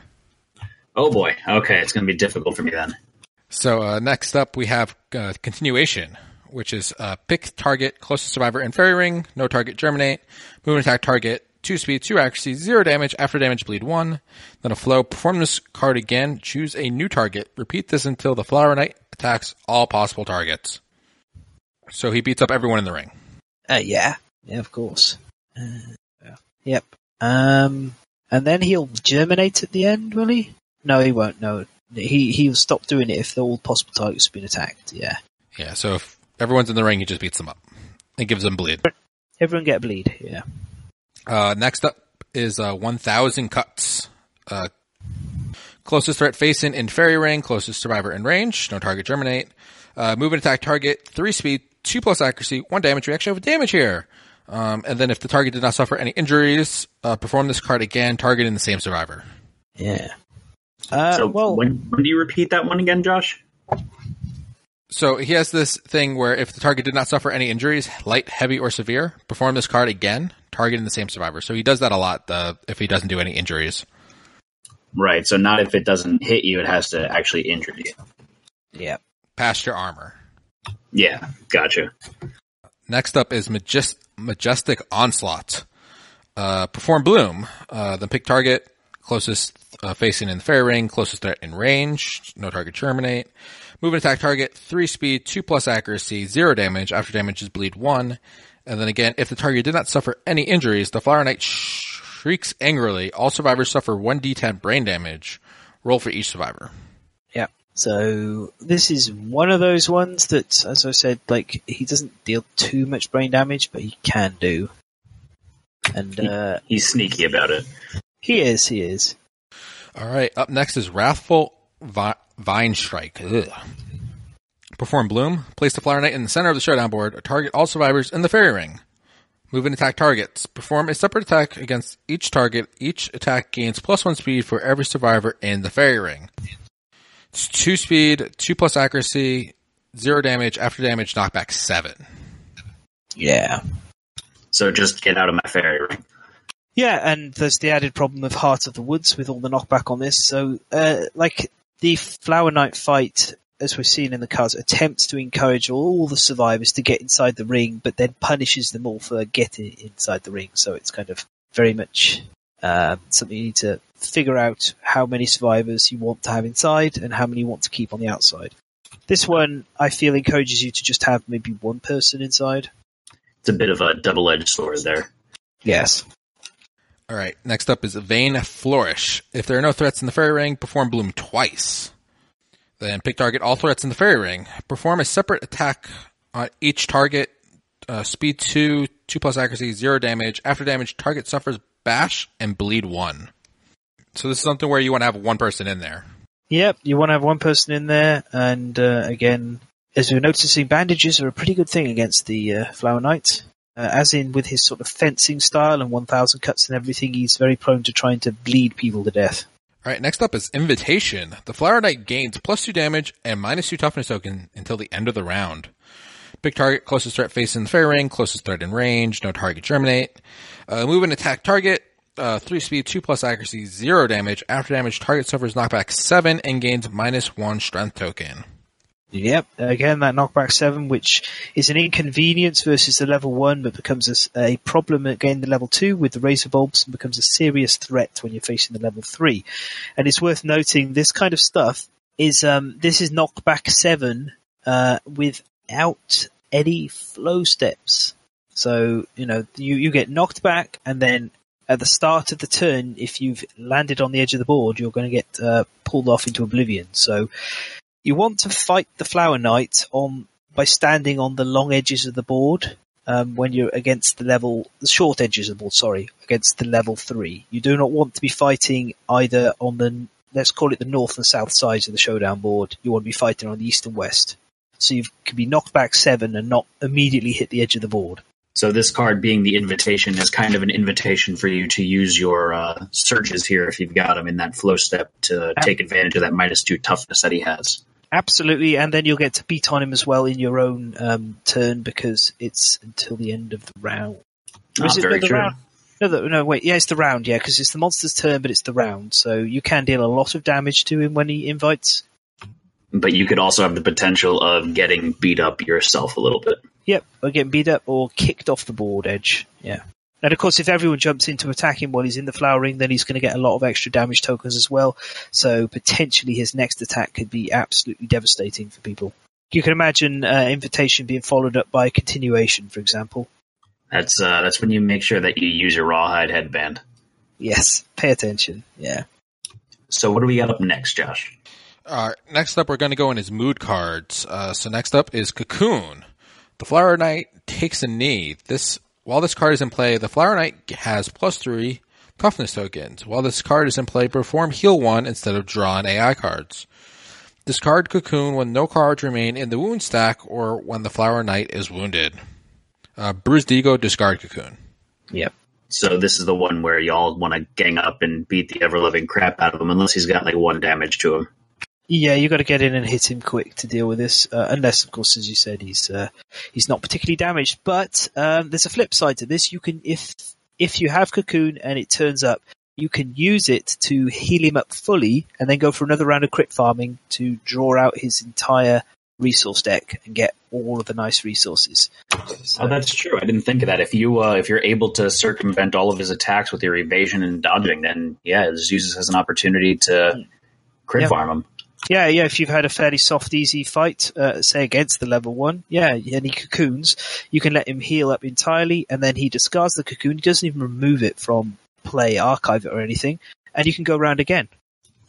Oh boy. Okay, it's going to be difficult for me then. So uh, next up, we have uh, continuation, which is uh, pick target, closest survivor in fairy ring, no target germinate, move and attack target, two speed, two accuracy, zero damage, after damage bleed one. Then a flow, perform this card again, choose a new target, repeat this until the flower knight attacks all possible targets. So he beats up everyone in the ring. Uh, yeah. Yeah, of course. Uh, yeah. Yep. Um, and then he'll germinate at the end, will he? No, he won't. No, he he'll stop doing it if all possible targets have been attacked. Yeah. Yeah, so if everyone's in the ring, he just beats them up. and gives them bleed. Everyone get bleed. Yeah. Uh, next up is uh, 1,000 cuts. Uh, closest threat facing in fairy ring, closest survivor in range, no target germinate. Uh, move and attack target, 3 speed, 2 plus accuracy, 1 damage. We actually have damage here. Um, and then if the target did not suffer any injuries, uh, perform this card again, targeting the same survivor. Yeah. Uh, so well, when, when do you repeat that one again, Josh? So he has this thing where if the target did not suffer any injuries, light, heavy, or severe, perform this card again, targeting the same survivor. So he does that a lot uh, if he doesn't do any injuries. Right. So not if it doesn't hit you, it has to actually injure you. yeah. Past your armor. Yeah. Gotcha. Next up is Majest- Majestic Onslaught. Uh, perform Bloom. Uh, then pick target closest uh, facing in the fairy ring, closest threat in range, no target terminate. Move and attack target, 3 speed, 2 plus accuracy, 0 damage. After damage is bleed 1. And then again, if the target did not suffer any injuries, the Flower Knight shrieks angrily. All survivors suffer 1d10 brain damage. Roll for each survivor. Yeah. So this is one of those ones that, as I said, like he doesn't deal too much brain damage, but he can do. And uh, He's sneaky about it. he is, he is. All right, up next is Wrathful Vi- Vine Strike. Ugh. Perform Bloom. Place the Flower Knight in the center of the showdown board. Target all survivors in the fairy ring. Move and attack targets. Perform a separate attack against each target. Each attack gains plus one speed for every survivor in the fairy ring. It's two speed, two plus accuracy, zero damage. After damage, knockback seven. Yeah. So just get out of my fairy ring. Yeah, and there's the added problem of Heart of the Woods with all the knockback on this. So, uh, like the Flower Knight fight, as we've seen in the cards, attempts to encourage all the survivors to get inside the ring, but then punishes them all for getting inside the ring. So it's kind of very much uh, something you need to figure out how many survivors you want to have inside and how many you want to keep on the outside. This one, I feel, encourages you to just have maybe one person inside. It's a bit of a double-edged sword there. Yes. All right, next up is Vain Flourish. If there are no threats in the fairy ring, perform Bloom twice. Then pick target all threats in the fairy ring. Perform a separate attack on each target. Uh, speed 2, 2 plus accuracy, 0 damage. After damage, target suffers bash and bleed 1. So this is something where you want to have one person in there. Yep, you want to have one person in there, and uh, again, as we're noticing, bandages are a pretty good thing against the uh, Flower Knight. Uh, as in with his sort of fencing style and 1000 cuts and everything, he's very prone to trying to bleed people to death. All right, next up is Invitation. The Flower Knight gains plus 2 damage and minus 2 toughness token until the end of the round. Pick target, closest threat facing the fairy ring, closest threat in range, no target germinate. Uh, move and attack target, uh, 3 speed, 2 plus accuracy, 0 damage. After damage, target suffers knockback 7 and gains minus 1 strength token. Yep, again, that knockback 7, which is an inconvenience versus the level 1, but becomes a, a problem again the level 2 with the razor bulbs and becomes a serious threat when you're facing the level 3. And it's worth noting this kind of stuff is, um, this is knockback 7, uh, without any flow steps. So, you know, you, you get knocked back and then at the start of the turn, if you've landed on the edge of the board, you're going to get uh, pulled off into oblivion. So you want to fight the Flower Knight on by standing on the long edges of the board um, when you're against the level, the short edges of the board. Sorry, against the level three. You do not want to be fighting either on the let's call it the north and south sides of the showdown board. You want to be fighting on the east and west. So you can be knocked back seven and not immediately hit the edge of the board. So this card being the invitation is kind of an invitation for you to use your uh, surges here if you've got them in that flow step to take advantage of that minus two toughness that he has. Absolutely, and then you'll get to beat on him as well in your own um, turn because it's until the end of the round. Or Ah, is it very the true. round? No, the, no, wait. Yeah, it's the round. Yeah, because it's the monster's turn, but it's the round. So you can deal a lot of damage to him when he invites. But you could also have the potential of getting beat up yourself a little bit. Yep, or getting beat up or kicked off the board edge. Yeah. And of course, if everyone jumps in to attack him while he's in the flower ring, then he's going to get a lot of extra damage tokens as well. So potentially his next attack could be absolutely devastating for people. You can imagine uh, invitation being followed up by continuation, for example. That's uh, that's when you make sure that you use your rawhide headband. Yes, pay attention. Yeah. So what do we got up next, Josh? All right, next up, we're going to go in his mood cards. Uh, so next up is Cocoon. The Flower Knight takes a knee. This while this card is in play, the Flower Knight has plus three toughness tokens. While this card is in play, perform heal one instead of draw an AI cards. Discard Cocoon when no cards remain in the wound stack or when the Flower Knight is wounded. Uh, Bruised Ego, discard Cocoon. Yep. So this is the one where y'all want to gang up and beat the ever living crap out of him, unless he's got like one damage to him. Yeah, you've got to get in and hit him quick to deal with this. Uh, unless, of course, as you said, he's uh, he's not particularly damaged. But um, there's a flip side to this. You can if if you have cocoon and it turns up, you can use it to heal him up fully, and then go for another round of crit farming to draw out his entire resource deck and get all of the nice resources. Oh, that's true. I didn't think of that. If you uh, if you're able to circumvent all of his attacks with your evasion and dodging, then yeah, just use this as an opportunity to crit Yeah. farm him. Yeah, yeah. If you've had a fairly soft, easy fight, uh, say against the level one, yeah, and he cocoons, you can let him heal up entirely, and then he discards the cocoon. He doesn't even remove it from play, archive it, or anything, and you can go round again.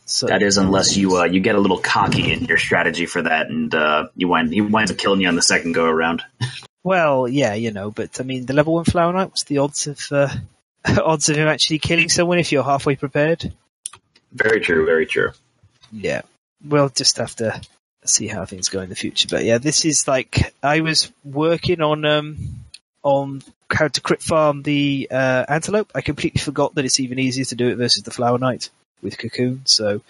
So That is, unless you uh, you get a little cocky in your strategy for that, and uh, you wind he winds up killing you on the second go around. well, yeah, you know, but I mean, the level one flower knight. What's the odds of uh, odds of him actually killing someone if you're halfway prepared? Very true. Very true. Yeah, we'll just have to see how things go in the future. But yeah, this is like I was working on um on how to crit farm the uh, antelope. I completely forgot that it's even easier to do it versus the flower knight with cocoon. So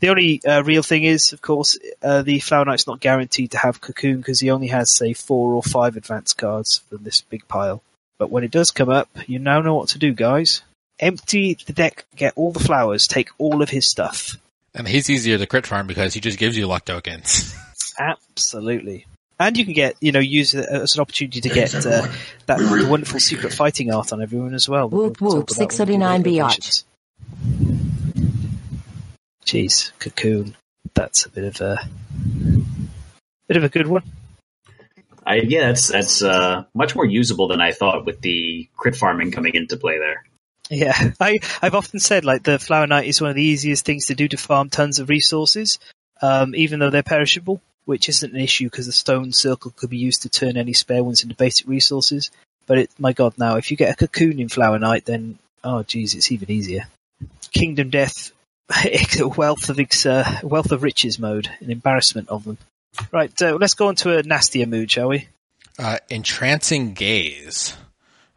the only uh, real thing is, of course, uh, the flower knight's not guaranteed to have cocoon because he only has say four or five advanced cards from this big pile. But when it does come up, you now know what to do, guys. Empty the deck, get all the flowers, take all of his stuff. And he's easier to crit farm because he just gives you luck tokens. Absolutely. And you can get, you know, use it as an opportunity to get uh, that the wonderful secret fighting art on everyone as well. Whoop, whoop, talk about when we do 639 the biatch. Jeez, cocoon. That's a bit of a bit of a good one. I yeah, that's that's uh, much more usable than I thought with the crit farming coming into play there. Yeah, I I've often said like the flower knight is one of the easiest things to do to farm tons of resources, um, even though they're perishable, which isn't an issue because the stone circle could be used to turn any spare ones into basic resources. But it, my God, now if you get a cocoon in flower knight, then oh geez, it's even easier. Kingdom death, wealth of uh, wealth of riches mode, an embarrassment of them. Right, let's go on to a nastier mood, shall we? Uh, Entrancing Gaze.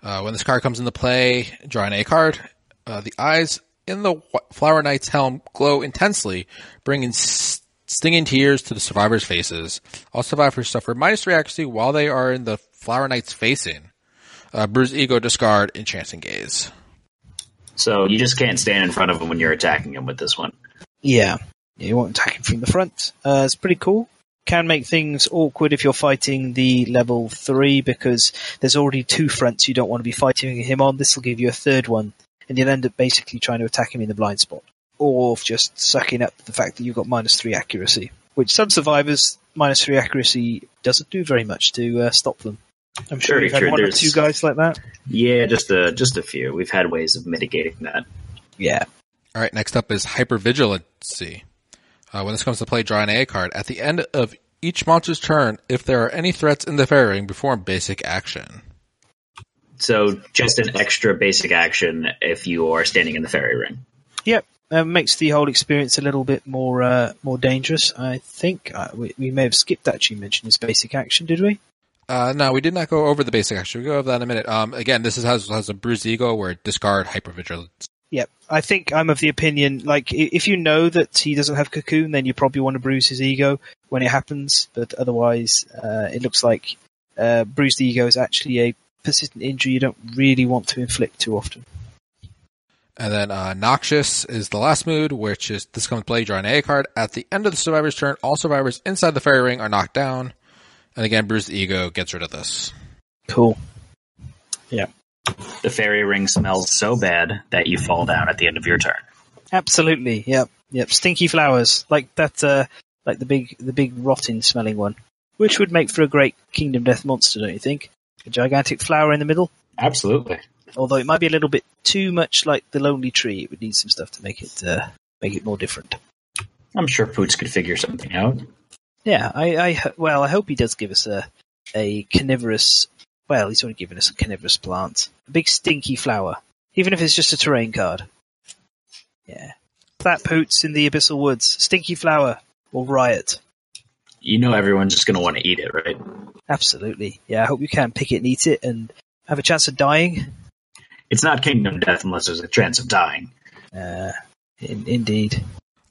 Uh, when this card comes into play, draw an A card. Uh, the eyes in the Flower Knight's helm glow intensely, bringing s- stinging tears to the survivors' faces. All survivors suffer minus three accuracy while they are in the Flower Knight's facing. Uh, Bruise Ego discard enchanting Gaze. So you just can't stand in front of him when you're attacking him with this one. Yeah. yeah you won't attack him from the front. Uh, it's pretty cool. Can make things awkward if you're fighting the level 3 because there's already two fronts you don't want to be fighting him on. This will give you a third one and you'll end up basically trying to attack him in the blind spot. Or just sucking up the fact that you've got minus 3 accuracy. Which some survivors, minus 3 accuracy doesn't do very much to uh, stop them. I'm sure Very you've had true, one or two guys like that. Yeah, just a just a few. We've had ways of mitigating that. Yeah. All right, next up is hypervigilancy. Uh, when this comes to play, draw an A card. At the end of each monster's turn, if there are any threats in the fairy ring, perform basic action. So just an extra basic action if you are standing in the fairy ring. Yep. Uh, makes the whole experience a little bit more uh, more dangerous. I think uh, we, we may have skipped that. actually mentioning this basic action, did we? Uh, no, we did not go over the basic action. We'll go over that in a minute. Um, again, this is, has, has a bruised ego where discard hypervigilance. Yep. I think I'm of the opinion, like, if you know that he doesn't have cocoon, then you probably want to bruise his ego when it happens, but otherwise, uh, it looks like uh, bruised ego is actually a persistent injury you don't really want to inflict too often. And then uh, Noxious is the last mood, which is this comes play, draw an A card. At the end of the survivor's turn, all survivors inside the fairy ring are knocked down. And again, Bruised Ego gets rid of this. Cool. The fairy ring smells so bad that you fall down at the end of your turn. Absolutely. Yep. Yep. Stinky flowers, like that, uh, like the big, the big rotten smelling one, which would make for a great Kingdom Death monster, don't you think? A gigantic flower in the middle. Absolutely. Although it might be a little bit too much like the Lonely Tree, it would need some stuff to make it uh, make it more different. I'm sure Poots could figure something out. Yeah, I, I ho- well, I hope he does give us a a carnivorous. Well, he's already given us a carnivorous plant, a big stinky flower, even if it's just a terrain card. Yeah, that poots in the abyssal woods, stinky flower or riot. You know everyone's just going to want to eat it, right? Absolutely, yeah. I hope you can pick it and eat it and have a chance of dying. It's not Kingdom Death unless there's a chance of dying. Uh, in, indeed.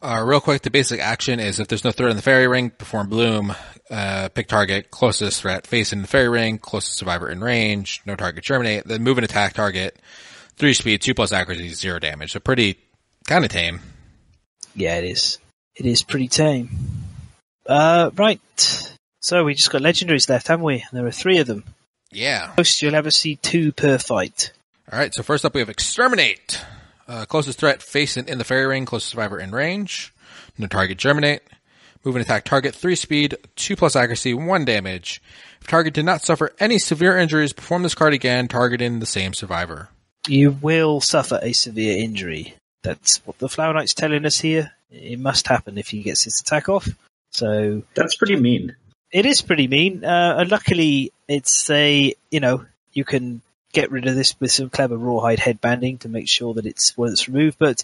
Uh, real quick, the basic action is if there's no threat in the fairy ring, perform Bloom, uh, pick target, closest threat face in the fairy ring, closest survivor in range, no target germinate, then move and attack target, three speed, two plus accuracy, zero damage. So pretty, kind of tame. Yeah, it is. It is pretty tame. Uh, right. So we just got legendaries left, haven't we? And there are three of them. Yeah. Most you'll ever see two per fight. Alright, so first up we have Exterminate. Uh, closest threat facing in the fairy ring, closest survivor in range. No target germinate. Move and attack target, 3 speed, 2 plus accuracy, 1 damage. If target did not suffer any severe injuries, perform this card again, targeting the same survivor. You will suffer a severe injury. That's what the Flower Knight's telling us here. It must happen if he gets his attack off. So That's pretty mean. it is pretty mean. Uh, and luckily, it's a you know you can get rid of this with some clever rawhide headbanding to make sure that it's well, it's removed. But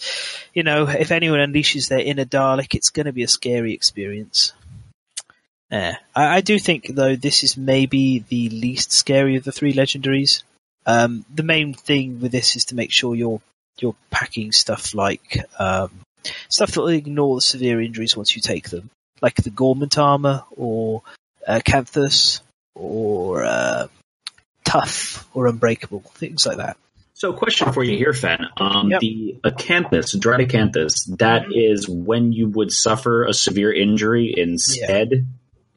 you know, if anyone unleashes their inner Dalek, it's going to be a scary experience. Yeah, I, I do think though this is maybe the least scary of the three legendaries. Um, the main thing with this is to make sure you're you're packing stuff like um, stuff that will ignore the severe injuries once you take them, like the Gorment armor or uh, Canthus or uh, Tough or Unbreakable, things like that. So, question for you here, Fen. Um, Yep. The acanthus, Dried Acanthus, that is when you would suffer a severe injury instead.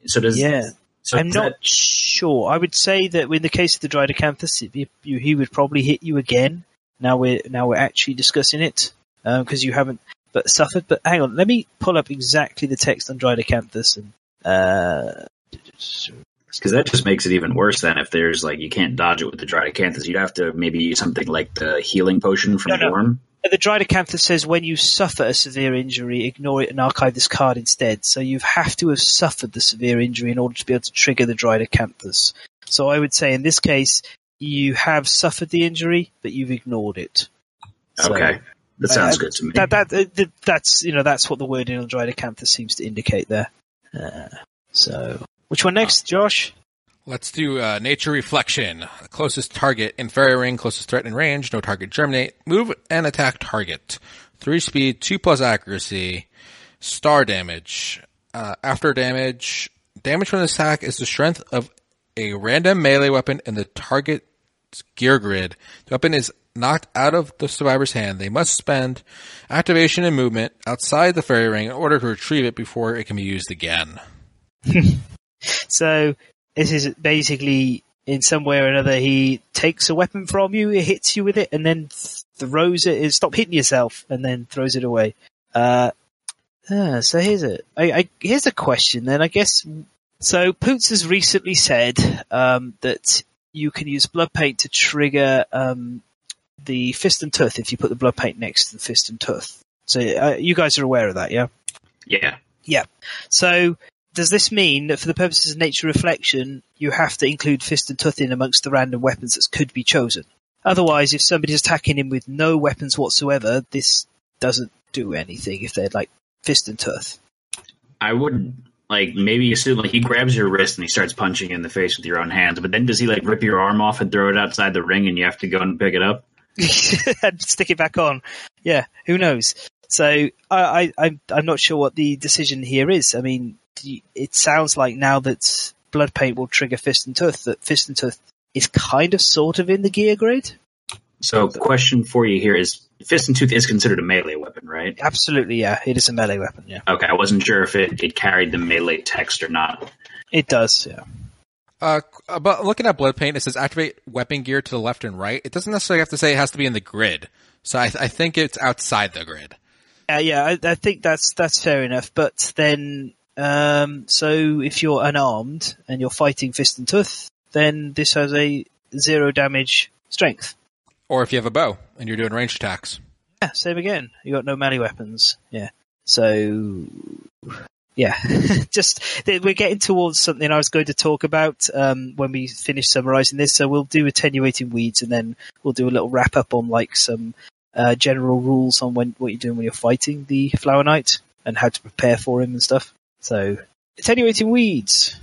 So does Yeah, So I'm not sure. I would say that in the case of the Dried Acanthus, it- you- he would probably hit you again. Now we're now we're actually discussing it because you haven't but suffered. But hang on, let me pull up exactly the text on Dried Acanthus and. Uh, Because that just makes it even worse than if there's like you can't dodge it with the Dried Acanthus. You'd have to maybe use something like the healing potion from No, no. Worm. The Dried Acanthus says when you suffer a severe injury, ignore it and archive this card instead. So you have to have suffered the severe injury in order to be able to trigger the Dried Acanthus. So I would say in this case, you have suffered the injury, but you've ignored it. So Okay, that sounds uh, good to me. That, that, uh, that's, you know, that's what the wording on Dried Acanthus seems to indicate there. Uh, so, which one next, Josh? Let's do uh, nature reflection. Closest target in fairy ring, closest threat in range, no target germinate. Move and attack target. Three speed, two plus accuracy. Star damage. Uh, after damage, damage from this attack is the strength of a random melee weapon in the target's gear grid. The weapon is knocked out of the survivor's hand. They must spend activation and movement outside the fairy ring in order to retrieve it before it can be used again. So, this is basically, in some way or another, he takes a weapon from you, he hits you with it, and then throws it, stop hitting yourself, and then throws it away. Uh, ah, so here's a, I, I, here's a question then, I guess. So, Poots has recently said, um, that you can use blood paint to trigger um, the fist and tooth if you put the blood paint next to the fist and tooth. So uh, you guys are aware of that, yeah? Yeah. Yeah. So does this mean that for the purposes of nature reflection, you have to include fist and tooth in amongst the random weapons that could be chosen? Otherwise, if somebody's attacking him with no weapons whatsoever, this doesn't do anything if they're like fist and tooth. I would like maybe assume like he grabs your wrist and he starts punching you in the face with your own hands, but then does he like rip your arm off and throw it outside the ring and you have to go and pick it up? and stick it back on. Yeah, who knows? So I, I, I'm, I'm not sure what the decision here is. I mean, it sounds like now that blood paint will trigger fist and tooth, that fist and tooth is kind of sort of in the gear grid. So, the question for you here is: Fist and Tooth is considered a melee weapon, right? Absolutely, yeah. It is a melee weapon. Yeah. Okay, I wasn't sure if it, it carried the melee text or not. It does, yeah. Uh, but looking at blood paint, it says activate weapon gear to the left and right. It doesn't necessarily have to say it has to be in the grid. So I, th- I think it's outside the grid. Uh, yeah, I, I, think that's that's fair enough. But then, um, so if you're unarmed and you're fighting fist and tooth, then this has a zero damage strength. Or if you have a bow and you're doing ranged attacks. Yeah, same again. You got no melee weapons. Yeah. So, yeah, just we're getting towards something I was going to talk about um, when we finish summarizing this. So we'll do attenuating weeds, and then we'll do a little wrap up on like some uh, general rules on when what you're doing when you're fighting the flower knight and how to prepare for him and stuff. So attenuating weeds.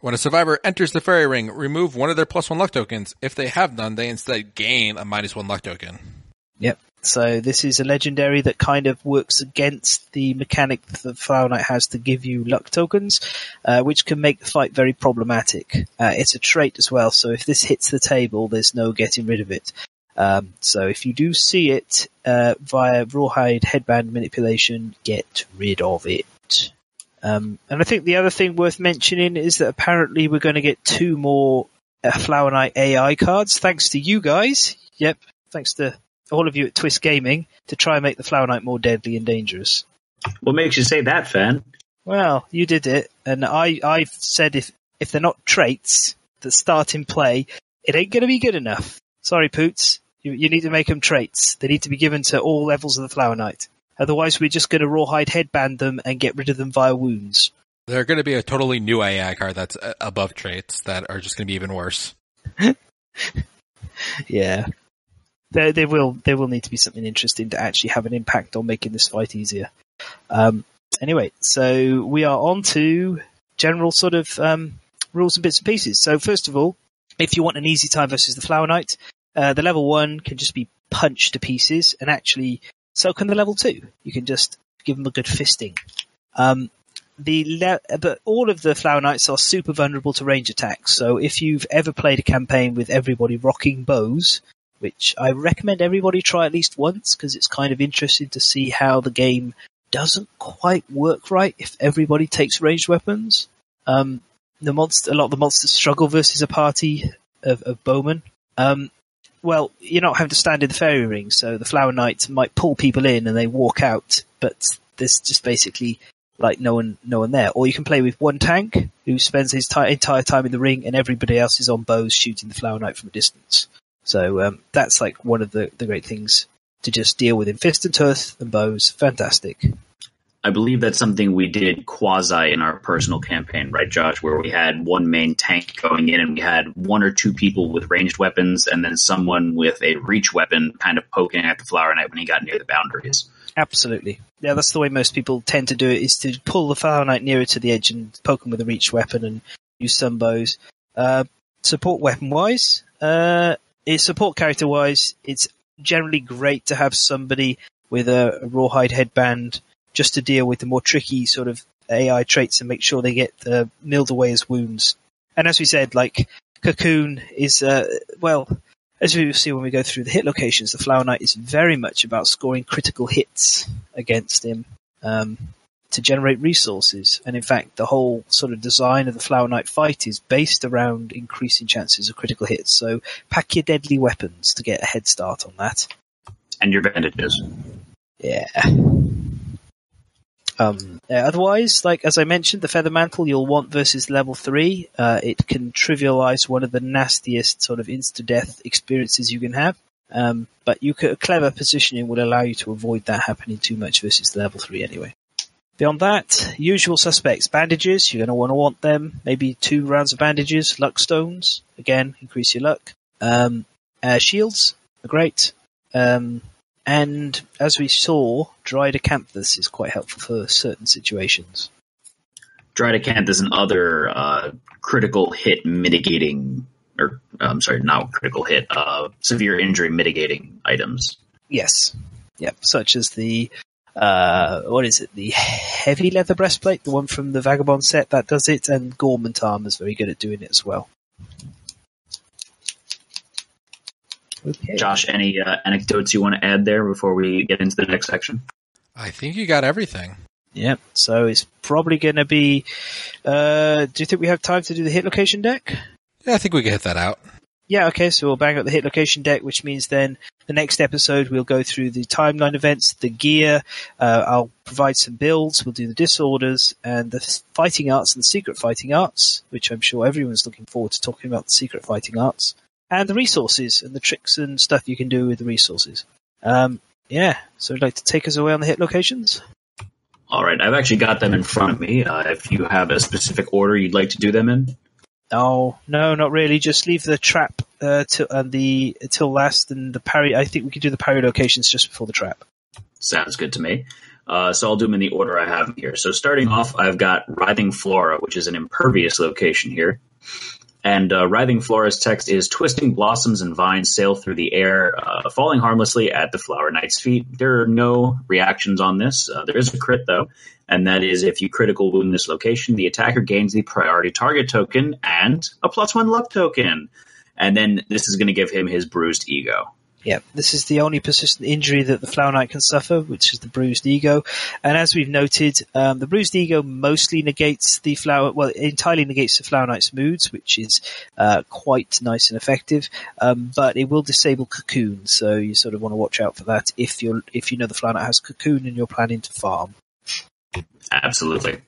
When a survivor enters the fairy ring, remove one of their plus one luck tokens. If they have none, they instead gain a minus one luck token. Yep. So this is a legendary that kind of works against the mechanic that the Flower Knight has to give you luck tokens, uh, which can make the fight very problematic. Uh, it's a trait as well, so if this hits the table, there's no getting rid of it. Um, so if you do see it uh, via rawhide headband manipulation, get rid of it. Um, and I think the other thing worth mentioning is that apparently we're going to get two more uh, Flower Knight AI cards, thanks to you guys. Yep, thanks to all of you at Twist Gaming to try and make the Flower Knight more deadly and dangerous. What makes you say that, Fen? Well, you did it, and I I've said if if they're not traits that start in play, it ain't going to be good enough. Sorry, Poots. You, you need to make them traits. They need to be given to all levels of the Flower Knight. Otherwise, we're just going to rawhide headband them and get rid of them via wounds. They're going to be a totally new AI card that's uh, above traits that are just going to be even worse. yeah, there, there will there will need to be something interesting to actually have an impact on making this fight easier. Um, anyway, so we are on to general sort of um, rules and bits and pieces. So first of all, if you want an easy time versus the Flower Knight, uh, the level one can just be punched to pieces, and actually so can the level two. You can just give them a good fisting. Um, the le- but all of the Flower Knights are super vulnerable to range attacks. So if you've ever played a campaign with everybody rocking bows, which I recommend everybody try at least once because it's kind of interesting to see how the game doesn't quite work right if everybody takes ranged weapons. Um, the monster, a lot of the monsters struggle versus a party of, of bowmen. Um, well, you're not having to stand in the fairy ring, so the flower knight might pull people in and they walk out, but there's just basically like no one, no one there. Or you can play with one tank who spends his t- entire time in the ring, and everybody else is on bows shooting the flower knight from a distance. So um, that's like one of the, the great things to just deal with in fist and tooth and bows. Fantastic. I believe that's something we did quasi in our personal campaign, right, Josh? Where we had one main tank going in and we had one or two people with ranged weapons and then someone with a reach weapon kind of poking at the Flower Knight when he got near the boundaries. Absolutely. Yeah, that's the way most people tend to do it is to pull the Flower Knight nearer to the edge and poke him with a reach weapon and use some bows. Uh, support weapon wise, uh, support character wise, it's generally great to have somebody with a, a rawhide headband just to deal with the more tricky sort of AI traits and make sure they get uh, milled away as wounds. And as we said, like Cocoon is, uh, well, as we will see when we go through the hit locations, the Flower Knight is very much about scoring critical hits against him um, to generate resources. And in fact, the whole sort of design of the Flower Knight fight is based around increasing chances of critical hits. So pack your deadly weapons to get a head start on that. And your bandages. Yeah. Um, uh, otherwise, like as I mentioned, the feather mantle you'll want versus level three. Uh, it can trivialize one of the nastiest sort of insta death experiences you can have. Um, but you could, clever positioning will allow you to avoid that happening too much versus level three anyway. Beyond that, usual suspects, bandages, you're going to want to want them. Maybe two rounds of bandages, luck stones, again, increase your luck. Um, uh, shields are great. Um, and as we saw, dried acanthus is quite helpful for certain situations. Dried acanthus and other uh, critical hit mitigating, or I'm sorry, not critical hit, uh, severe injury mitigating items. Yes. Yep. Such as the uh, what is it? The heavy leather breastplate, the one from the Vagabond set that does it, and Gorment armor is very good at doing it as well. Okay. Josh, any uh, anecdotes you want to add there before we get into the next section? I think you got everything. Yep. So it's probably going to be. Uh, do you think we have time to do the hit location deck? Yeah, I think we can hit that out. Yeah. Okay. So we'll bang out the hit location deck, which means then the next episode we'll go through the timeline events, the gear. Uh, I'll provide some builds. We'll do the disorders and the fighting arts and the secret fighting arts, which I'm sure everyone's looking forward to talking about the secret fighting arts and the resources and the tricks and stuff you can do with the resources. Um, yeah, so would like to take us away on the hit locations? All right, I've actually got them in front of me. Uh, if you have a specific order you'd like to do them in. Oh no, not really. Just leave the trap uh, till and the till last, and the parry. I think we could do the parry locations just before the trap. Sounds good to me. Uh, so I'll do them in the order I have them here. So starting off, I've got Writhing Flora, which is an impervious location here. And uh, Writhing Flora's text is Twisting blossoms and vines sail through the air, uh, falling harmlessly at the Flower Knight's feet. There are no reactions on this. Uh, there is a crit, though, and that is if you critical wound this location, the attacker gains the priority target token and a plus one luck token. And then this is going to give him his bruised ego. Yeah, this is the only persistent injury that the Flower Knight can suffer, which is the bruised ego. And as we've noted, um, the bruised ego mostly negates the flower, well, entirely negates the Flower Knight's moods, which is uh, quite nice and effective. Um, but it will disable cocoon, so you sort of want to watch out for that if you're if you know the Flower Knight has cocoon and you're planning to farm. Absolutely.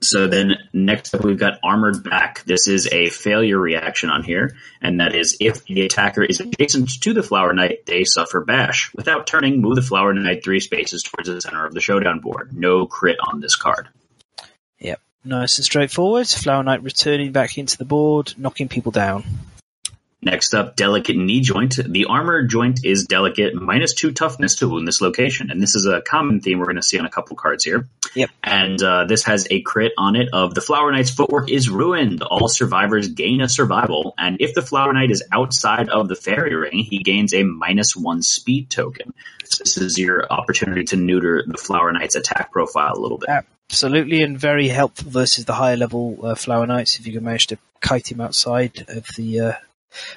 So then next up we've got armored back. This is a failure reaction on here, and that is if the attacker is adjacent to the flower knight, they suffer bash. Without turning, move the flower knight three spaces towards the center of the showdown board. No crit on this card. Yep. Nice and straightforward. Flower knight returning back into the board, knocking people down. Next up, delicate knee joint. The armor joint is delicate, minus two toughness to wound this location. And this is a common theme we're going to see on a couple cards here. Yep. And uh, this has a crit on it of the Flower Knight's footwork is ruined. All survivors gain a survival. And if the Flower Knight is outside of the fairy ring, he gains a minus one speed token. So this is your opportunity to neuter the Flower Knight's attack profile a little bit. Absolutely, and very helpful versus the higher level uh, Flower Knights if you can manage to kite him outside of the uh,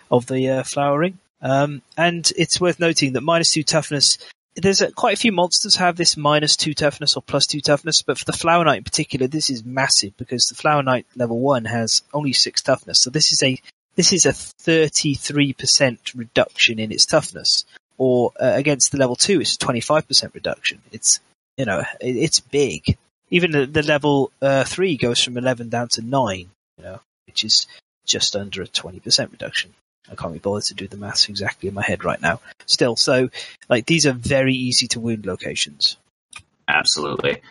of the uh, flowering. Um, and it's worth noting that minus two toughness. There's a, quite a few monsters have this minus two toughness or plus two toughness, but for the Flower Knight in particular, this is massive because the Flower Knight level one has only six toughness. So this is a this is a 33% reduction in its toughness, or uh, against the level two, it's a 25% reduction. It's you know it, it's big. Even the, the level uh, three goes from 11 down to nine. You know, which is just under a 20% reduction. I can't be bothered to do the maths exactly in my head right now. Still, so like these are very easy to wound locations. Absolutely.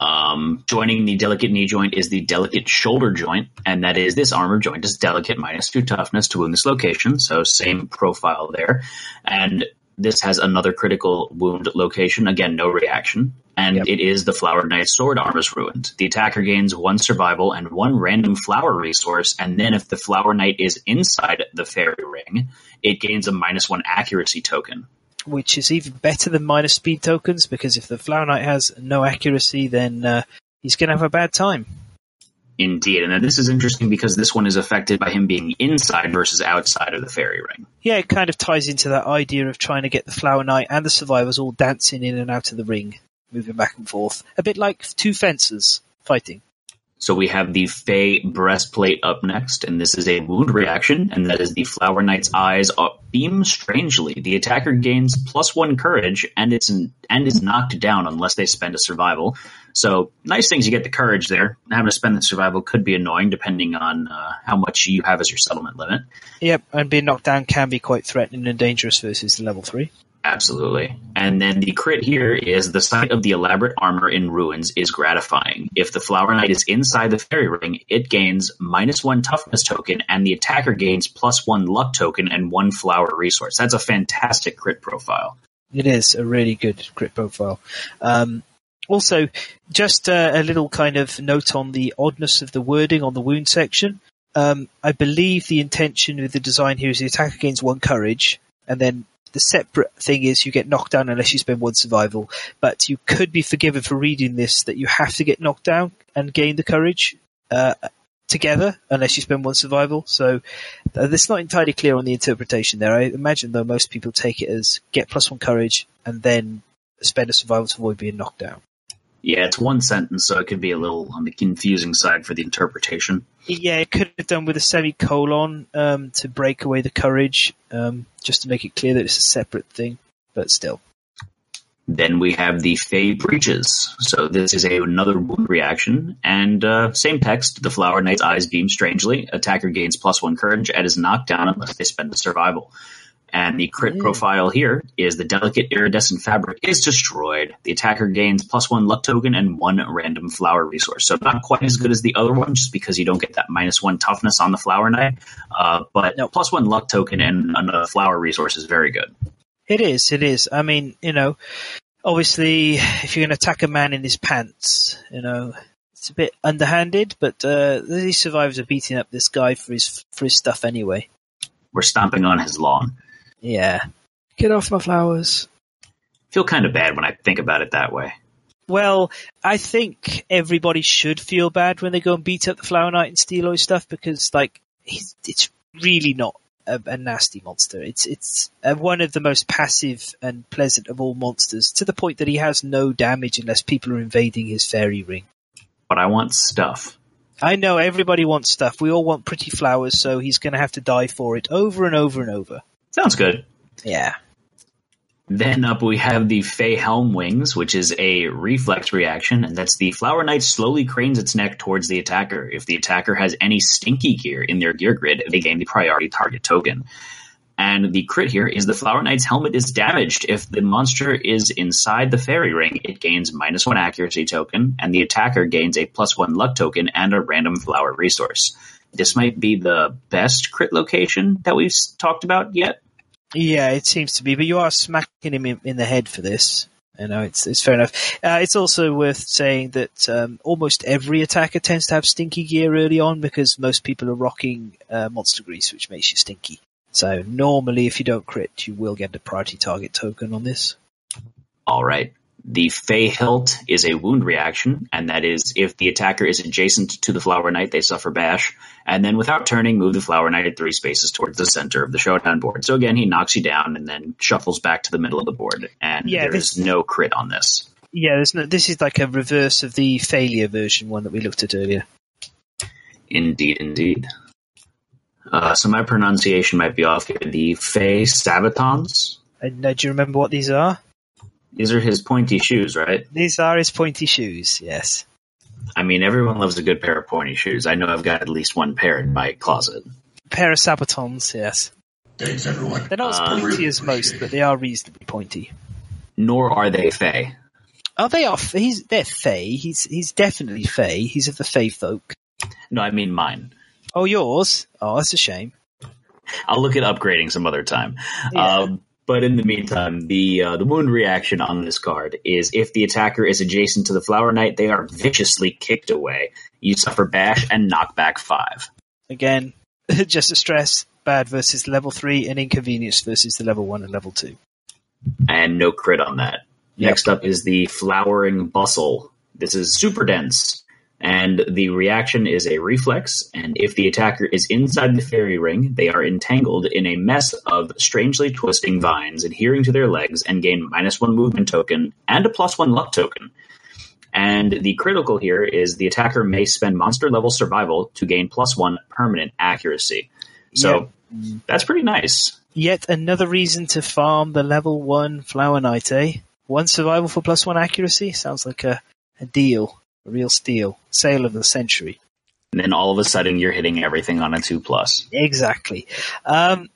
Um, joining the delicate knee joint is the delicate shoulder joint, and that is this armor joint is delicate minus two toughness to wound this location, so same profile there. And this has another critical wound location. Again, no reaction. And yep. it is the Flower Knight's sword arm is ruined. The attacker gains one survival and one random flower resource, and then if the Flower Knight is inside the fairy ring, it gains a minus one accuracy token. Which is even better than minus speed tokens, because if the Flower Knight has no accuracy, then uh, he's going to have a bad time. Indeed, and this is interesting because this one is affected by him being inside versus outside of the fairy ring. Yeah, it kind of ties into that idea of trying to get the Flower Knight and the survivors all dancing in and out of the ring, moving back and forth, a bit like two fencers fighting. So we have the Fey breastplate up next, and this is a wound reaction, and that is the Flower Knight's eyes beam strangely. The attacker gains plus one courage, and it's and is knocked down unless they spend a survival. So nice things you get the courage there. Having to spend the survival could be annoying depending on uh, how much you have as your settlement limit. Yep, and being knocked down can be quite threatening and dangerous versus level three. Absolutely. And then the crit here is the sight of the elaborate armor in ruins is gratifying. If the Flower Knight is inside the fairy ring, it gains minus one toughness token and the attacker gains plus one luck token and one flower resource. That's a fantastic crit profile. It is a really good crit profile. Um, also, just uh, a little kind of note on the oddness of the wording on the wound section. Um, I believe the intention with the design here is the attacker gains one courage, and then the separate thing is you get knocked down unless you spend one survival. But you could be forgiven for reading this that you have to get knocked down and gain the courage uh, together unless you spend one survival. So uh, it's not entirely clear on the interpretation there. I imagine though most people take it as get plus one courage and then spend a survival to avoid being knocked down. Yeah, it's one sentence, so it could be a little on the confusing side for the interpretation. Yeah, it could have done with a semicolon um, to break away the courage, um, just to make it clear that it's a separate thing, but still. Then we have the Fey Breaches. So this is a, another wound reaction, and uh, same text. The Flower Knight's eyes beam strangely. Attacker gains plus one courage and is knocked down unless they spend a survival. And the crit profile here is the delicate iridescent fabric is destroyed. The attacker gains plus one luck token and one random flower resource. So not quite as good as the other one, just because you don't get that minus one toughness on the flower knight. Uh, but no, plus one luck token and another flower resource is very good. It is. It is. I mean, you know, obviously, if you're going to attack a man in his pants, you know, it's a bit underhanded, but uh, these survivors are beating up this guy for his for his stuff anyway. We're stomping on his lawn. Yeah. Get off my flowers. Feel kind of bad when I think about it that way. Well, I think everybody should feel bad when they go and beat up the Flower Knight and steal all his stuff because, like, it's really not a, a, nasty monster. It's it's uh, one of the most passive and pleasant of all monsters, to the point that he has no damage unless people are invading his fairy ring. But I want stuff. I know everybody wants stuff. We all want pretty flowers, so he's going to have to die for it over and over and over. Sounds good. Yeah. Then up we have the Fey Helm Wings, which is a reflex reaction, and that's the Flower Knight slowly cranes its neck towards the attacker. If the attacker has any stinky gear in their gear grid, they gain the priority target token. And the crit here is the Flower Knight's helmet is damaged. If the monster is inside the fairy ring, it gains minus one accuracy token, and the attacker gains a plus one luck token and a random flower resource. This might be the best crit location that we've talked about yet. Yeah, it seems to be, but you are smacking him in, in the head for this. You know, it's it's fair enough. Uh, it's also worth saying that um, almost every attacker tends to have stinky gear early on because most people are rocking uh, monster grease, which makes you stinky. So normally, if you don't crit, you will get a priority target token on this. All right. The Fey Hilt is a wound reaction, and that is if the attacker is adjacent to the Flower Knight, they suffer bash, and then without turning, move the Flower Knight at three spaces towards the center of the showdown board. So again, he knocks you down and then shuffles back to the middle of the board, and yeah, there is no crit on this. Yeah, there's no, this is like a reverse of the failure version one that we looked at earlier. Indeed, indeed. Uh, so my pronunciation might be off here. The Fey Sabatons. Uh, do you remember what these are? These are his pointy shoes, right? These are his pointy shoes, yes. I mean, everyone loves a good pair of pointy shoes. I know I've got at least one pair in my closet. A pair of Sabatons, yes. Thanks, everyone. They're not as uh, pointy as most, but they are reasonably pointy. Nor are they Fey. Oh, they are. He's they're Fey. He's he's definitely Fey. He's of the Fey folk. No, I mean mine. Oh, yours. Oh, that's a shame. I'll look at upgrading some other time. Yeah. Um, but in the meantime, the uh, the wound reaction on this card is if the attacker is adjacent to the Flower Knight, they are viciously kicked away. You suffer bash and knockback five. Again, just a stress, bad versus level three, and inconvenience versus the level one and level two. And no crit on that. Yep. Next up is the Flowering Bustle. This is super dense and the reaction is a reflex. And if the attacker is inside the fairy ring, they are entangled in a mess of strangely twisting vines adhering to their legs and gain minus one movement token and a plus one luck token. And the critical here is the attacker may spend monster level survival to gain plus one permanent accuracy. So that's pretty nice. Yet another reason to farm the level one Flower Knight, eh? One survival for plus one accuracy? Sounds like a, a deal. A real steal. Sale of the century. And then all of a sudden you're hitting everything on a two plus. Exactly. Um,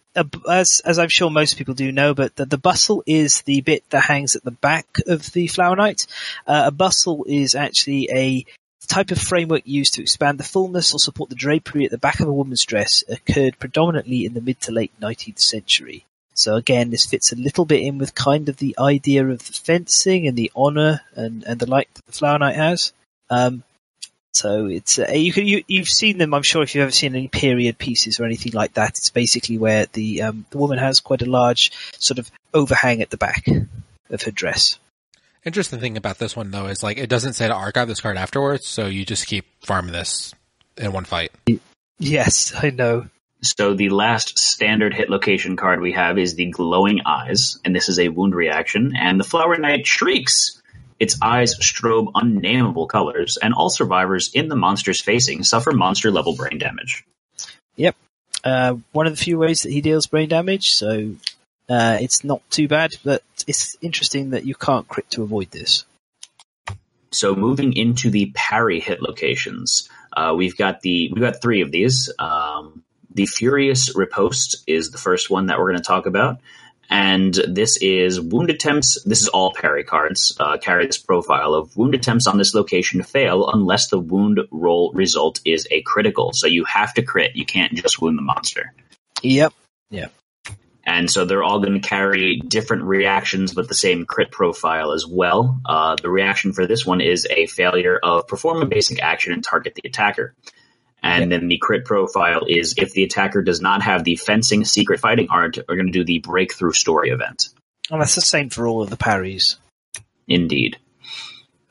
as as I'm sure most people do know, but the, the bustle is the bit that hangs at the back of the Flower Knight. Uh, a bustle is actually a type of framework used to expand the fullness or support the drapery at the back of a woman's dress. Occurred predominantly in the mid to late 19th century. So again, this fits a little bit in with kind of the idea of the fencing and the honor and, and the like that the Flower Knight has. Um, so it's uh, you can you, you've seen them. I'm sure if you've ever seen any period pieces or anything like that, it's basically where the um, the woman has quite a large sort of overhang at the back of her dress. Interesting thing about this one though is like it doesn't say to archive this card afterwards, so you just keep farming this in one fight. Yes, I know. So the last standard hit location card we have is the glowing eyes, and this is a wound reaction. And the Flower Knight shrieks. Its eyes strobe unnameable colors, and all survivors in the monster's facing suffer monster level brain damage. Yep. Uh, one of the few ways that he deals brain damage, so uh, it's not too bad. But it's interesting that you can't crit to avoid this. So moving into the parry hit locations, uh, we've got the we've got three of these. Um, the Furious Riposte is the first one that we're going to talk about, and this is wound attempts. This is all parry cards. Uh, carry this profile of wound attempts on this location fail unless the wound roll result is a critical. So you have to crit. You can't just wound the monster. Yep. And so they're all going to carry different reactions, but the same crit profile as well. Uh, the reaction for this one is a failure of perform a basic action and target the attacker. And then the crit profile is if the attacker does not have the fencing secret fighting art, we're going to do the breakthrough story event. And that's the same for all of the parries. Indeed.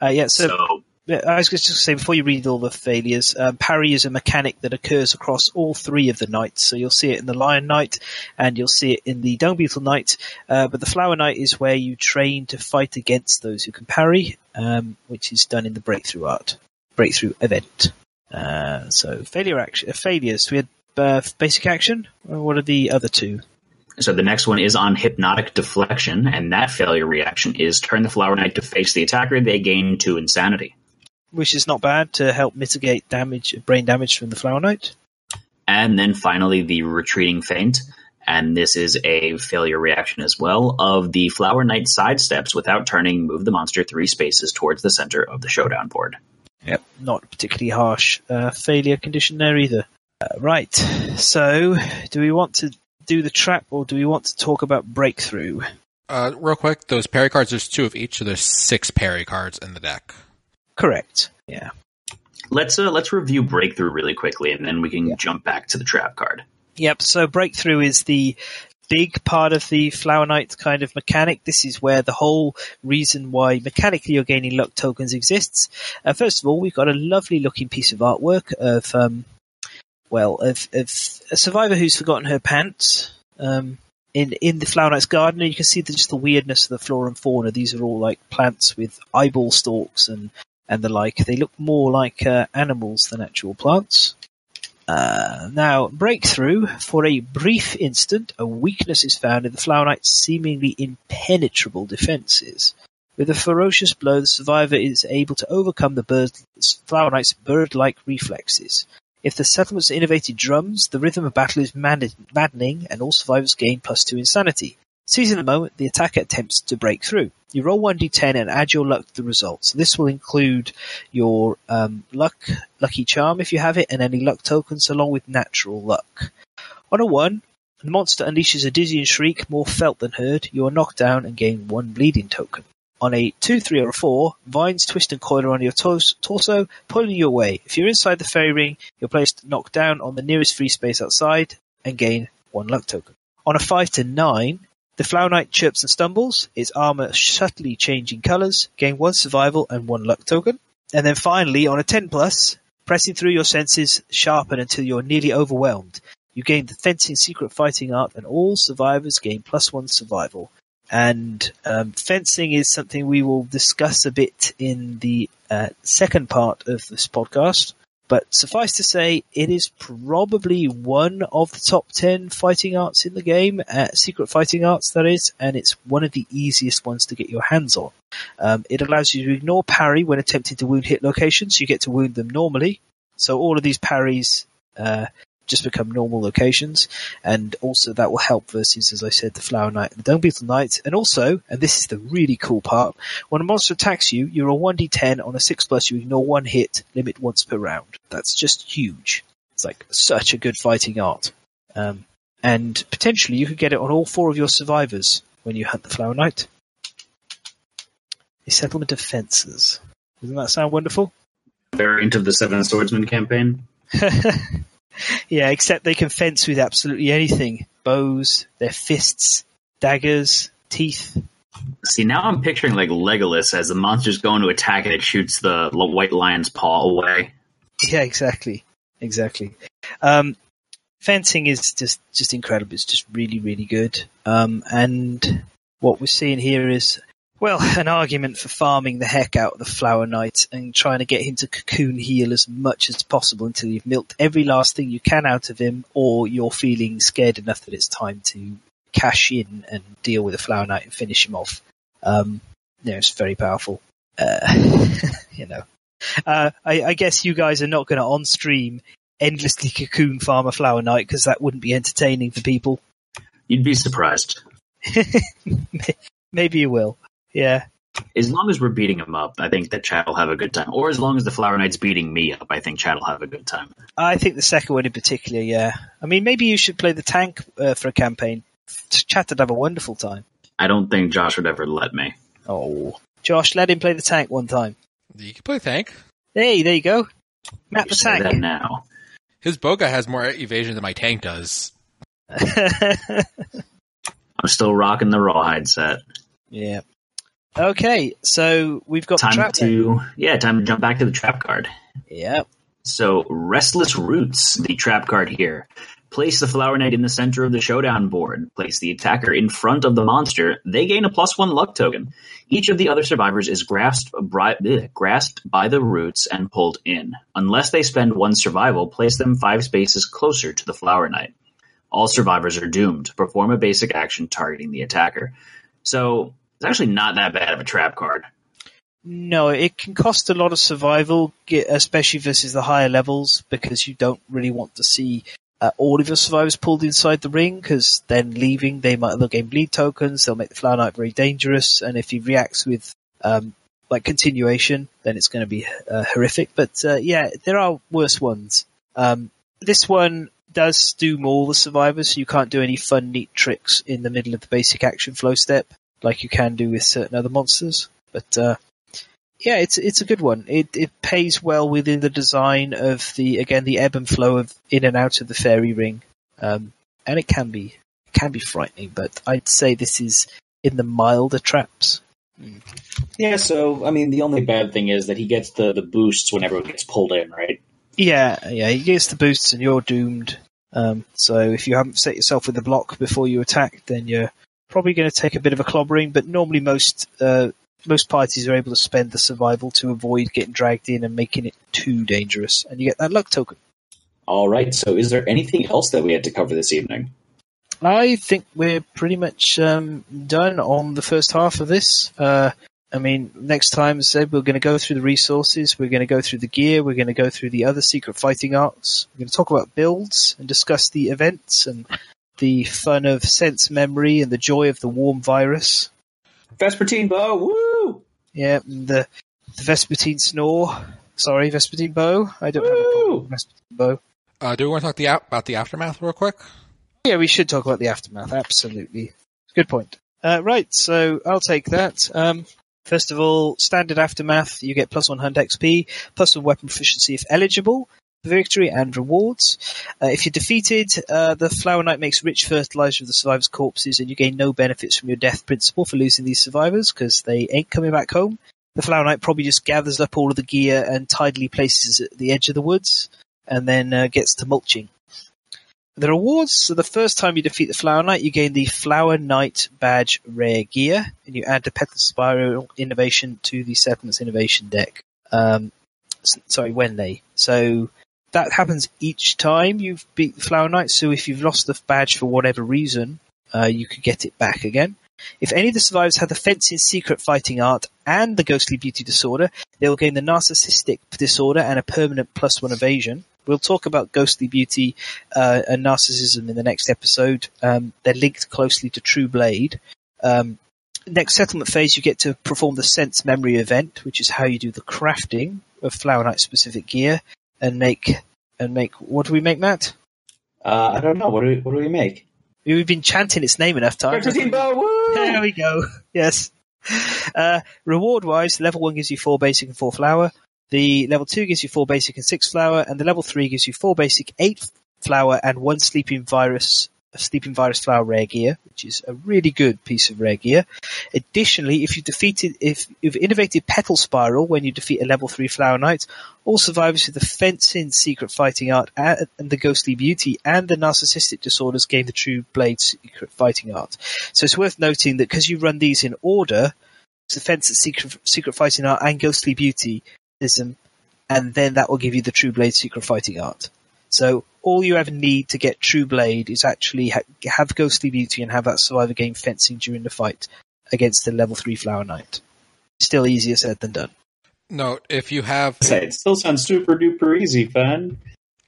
Uh, yeah. So, So, I was going to say before you read all the failures, um, parry is a mechanic that occurs across all three of the knights. So you'll see it in the Lion Knight, and you'll see it in the Dung Beetle Knight. Uh, but the Flower Knight is where you train to fight against those who can parry, um, which is done in the Breakthrough Art, Breakthrough Event. Uh, so failure action, uh, failures. We had uh, basic action. What are the other two? so the next one is on hypnotic deflection, and that failure reaction is turn the Flower Knight to face the attacker. They gain two insanity. Which is not bad to help mitigate damage, brain damage from the Flower Knight. And then finally, the retreating feint. And this is a failure reaction as well of the Flower Knight sidesteps without turning, move the monster three spaces towards the center of the showdown board. Yep. Not a particularly harsh uh, failure condition there either. Uh, right. So, do we want to do the trap or do we want to talk about breakthrough? Uh, real quick, those parry cards, there's two of each, so there's six parry cards in the deck. Correct. Yeah. Let's uh, let's review breakthrough really quickly, and then we can Yeah. jump back to the trap card. Yep. So breakthrough is the big part of the Flower Knight kind of mechanic. This is where the whole reason why mechanically you're gaining luck tokens exists. Uh, first of all, we've got a lovely looking piece of artwork of, um, well, of, of a survivor who's forgotten her pants. Um, in, in the Flower Knight's garden, and you can see the, just the weirdness of the flora and fauna. These are all like plants with eyeball stalks and, and the like. They look more like uh, animals than actual plants. Uh, now, breakthrough. For a brief instant, a weakness is found in the Flower Knight's seemingly impenetrable defenses. With a ferocious blow, the survivor is able to overcome the bird, Flower Knight's bird-like reflexes. If the settlement's innovated drums, the rhythm of battle is mad- maddening, and all survivors gain plus two insanity. Seizing the moment, the attacker attempts to break through. You roll 1d10 and add your luck to the results. This will include your um, luck, lucky charm if you have it, and any luck tokens along with natural luck. On a 1, the monster unleashes a dizzying shriek, more felt than heard. You are knocked down and gain one bleeding token. On a 2, 3, or a 4, vines twist and coil around your torso, pulling you away. If you're inside the fairy ring, you're placed knocked down on the nearest free space outside and gain one luck token. On a 5 to 9, the Flower Knight chirps and stumbles, its armor subtly changing colors, gain one survival and one luck token. And then finally, on a 10 plus, pressing through your senses, sharpen until you're nearly overwhelmed. You gain the fencing secret fighting art and all survivors gain plus one survival. And um, fencing is something we will discuss a bit in the uh, second part of this podcast. But suffice to say, it is probably one of the top 10 fighting arts in the game, uh, secret fighting arts that is, and it's one of the easiest ones to get your hands on. Um, it allows you to ignore parry when attempting to wound hit locations. You get to wound them normally. So all of these parries uh, just become normal locations, and also that will help versus, as I said, the Flower Knight and the Dung Beetle Knight. And also, and this is the really cool part, when a monster attacks you, you roll 1d10 on a 6 plus, you ignore one hit, limit once per round. That's just huge. It's like such a good fighting art. Um, and potentially you could get it on all four of your survivors when you hunt the Flower Knight. A settlement of fences. Doesn't that sound wonderful? Variant of the Seven Swordsman campaign. yeah, except they can fence with absolutely anything. Bows, their fists, daggers, teeth. See, now I'm picturing like Legolas as the monster's going to attack and it shoots the white lion's paw away. Yeah, exactly. Exactly. Um, fencing is just, just incredible. It's just really, really good. Um, and what we're seeing here is, well, an argument for farming the heck out of the Flower Knight and trying to get him to cocoon heal as much as possible until you've milked every last thing you can out of him or you're feeling scared enough that it's time to cash in and deal with the Flower Knight and finish him off. Um, you know, it's very powerful. Uh, you know, uh, I, I guess you guys are not going to on stream endlessly cocoon farm a Flower Knight because that wouldn't be entertaining for people. You'd be surprised. Maybe you will. Yeah. As long as we're beating him up, I think that Chad will have a good time. Or as long as the Flower Knight's beating me up, I think Chad will have a good time. I think the second one in particular, yeah. I mean, maybe you should play the tank uh, for a campaign. Chat would have a wonderful time. I don't think Josh would ever let me. Oh. Josh, let him play the tank one time. You can play tank. Hey, there you go. Map You the say that tank. now. His boga has more evasion than my tank does. I'm still rocking the rawhide set. yeah. Okay, so we've got Time to yeah, time to jump back to the trap card. Yeah. So, Restless Roots, the trap card here. Place the Flower Knight in the center of the showdown board. Place the attacker in front of the monster. They gain a plus one luck token. Each of the other survivors is grasped, bri- bleh, grasped by the roots and pulled in. Unless they spend one survival, place them five spaces closer to the Flower Knight. All survivors are doomed. Perform a basic action targeting the attacker. So, it's actually not that bad of a trap card. No, it can cost a lot of survival, especially versus the higher levels, because you don't really want to see uh, all of your survivors pulled inside the ring, because then leaving, they might they'll gain bleed tokens, they'll make the Flower Knight very dangerous, and if he reacts with um, like continuation, then it's going to be uh, horrific. But uh, yeah, there are worse ones. Um, this one does doom all the survivors, so you can't do any fun, neat tricks in the middle of the basic action flow step like you can do with certain other monsters. But uh, yeah, it's it's a good one. It it pays well within the design of the again the ebb and flow of in and out of the fairy ring, um, and it can be it can be frightening. But I'd say this is in the milder traps. Yeah, so I mean, the only bad thing is that he gets the the boosts when everyone gets pulled in, right? Yeah, yeah, he gets the boosts and you're doomed. Um, so if you haven't set yourself with the block before you attack, then you're probably going to take a bit of a clobbering. But normally most uh, most parties are able to spend the survival to avoid getting dragged in and making it too dangerous, and you get that luck token. All right. So, is there anything else that we had to cover this evening? I think we're pretty much um, done on the first half of this. Uh, I mean, next time, as I said, we're going to go through the resources, we're going to go through the gear, we're going to go through the other secret fighting arts, we're going to talk about builds and discuss the events and the fun of sense memory and the joy of the warm virus. Vespertine bow, woo! Yeah, the, the Vespertine snore. Sorry, Vespertine bow. I don't have a problem with Vespertine bow. Uh, do we want to talk the, about the aftermath real quick? Yeah, we should talk about the aftermath. Absolutely. Good point. Uh, right, so I'll take that. Um, first of all, standard aftermath, you get plus one hunt XP, plus one weapon proficiency if eligible, victory and rewards. Uh, if you're defeated, uh, the Flower Knight makes rich fertilizer of the survivors' corpses, and you gain no benefits from your death principle for losing these survivors because they ain't coming back home. The Flower Knight probably just gathers up all of the gear and tidily places it at the edge of the woods, and then uh, gets to mulching. The rewards, so the first time you defeat the Flower Knight, you gain the Flower Knight badge rare gear, and you add the Petal Spiral Innovation to the Settlements Innovation deck. Um, sorry, when they. So that happens each time you've beat the Flower Knight, so if you've lost the badge for whatever reason, uh, you could get it back again. If any of the survivors have the Fencing Secret Fighting Art and the Ghostly Beauty Disorder, they will gain the Narcissistic Disorder and a permanent plus one evasion. We'll talk about Ghostly Beauty uh, and Narcissism in the next episode. Um, they're linked closely to True Blade. Um, next settlement phase, you get to perform the Sense Memory event, which is how you do the crafting of Flower Knight specific gear and make and make. What do we make, Matt? Uh, I don't know. What do we, what do we make? We've been chanting its name enough times. Vector Bow, woo! There we go. Yes. Uh, reward wise, level one gives you four basic and four flower. The level two gives you four basic and six flower, and the level three gives you four basic, eight flower, and one sleeping virus, sleeping virus flower rare gear, which is a really good piece of rare gear. Additionally, if you defeated, if you've innovated petal spiral when you defeat a level three flower knight, all survivors with the fencing secret fighting art and the ghostly beauty and the narcissistic disorders gain the true blade secret fighting art. So it's worth noting that because you run these in order, the fence secret, secret fighting art and ghostly beauty, and then that will give you the true blade secret fighting art. So all you ever need to get True Blade is actually ha- have Ghostly Beauty and have that survivor game fencing during the fight against the level three Flower Knight. Still easier said than done. No, if you have Say, It still sounds super duper easy, fun.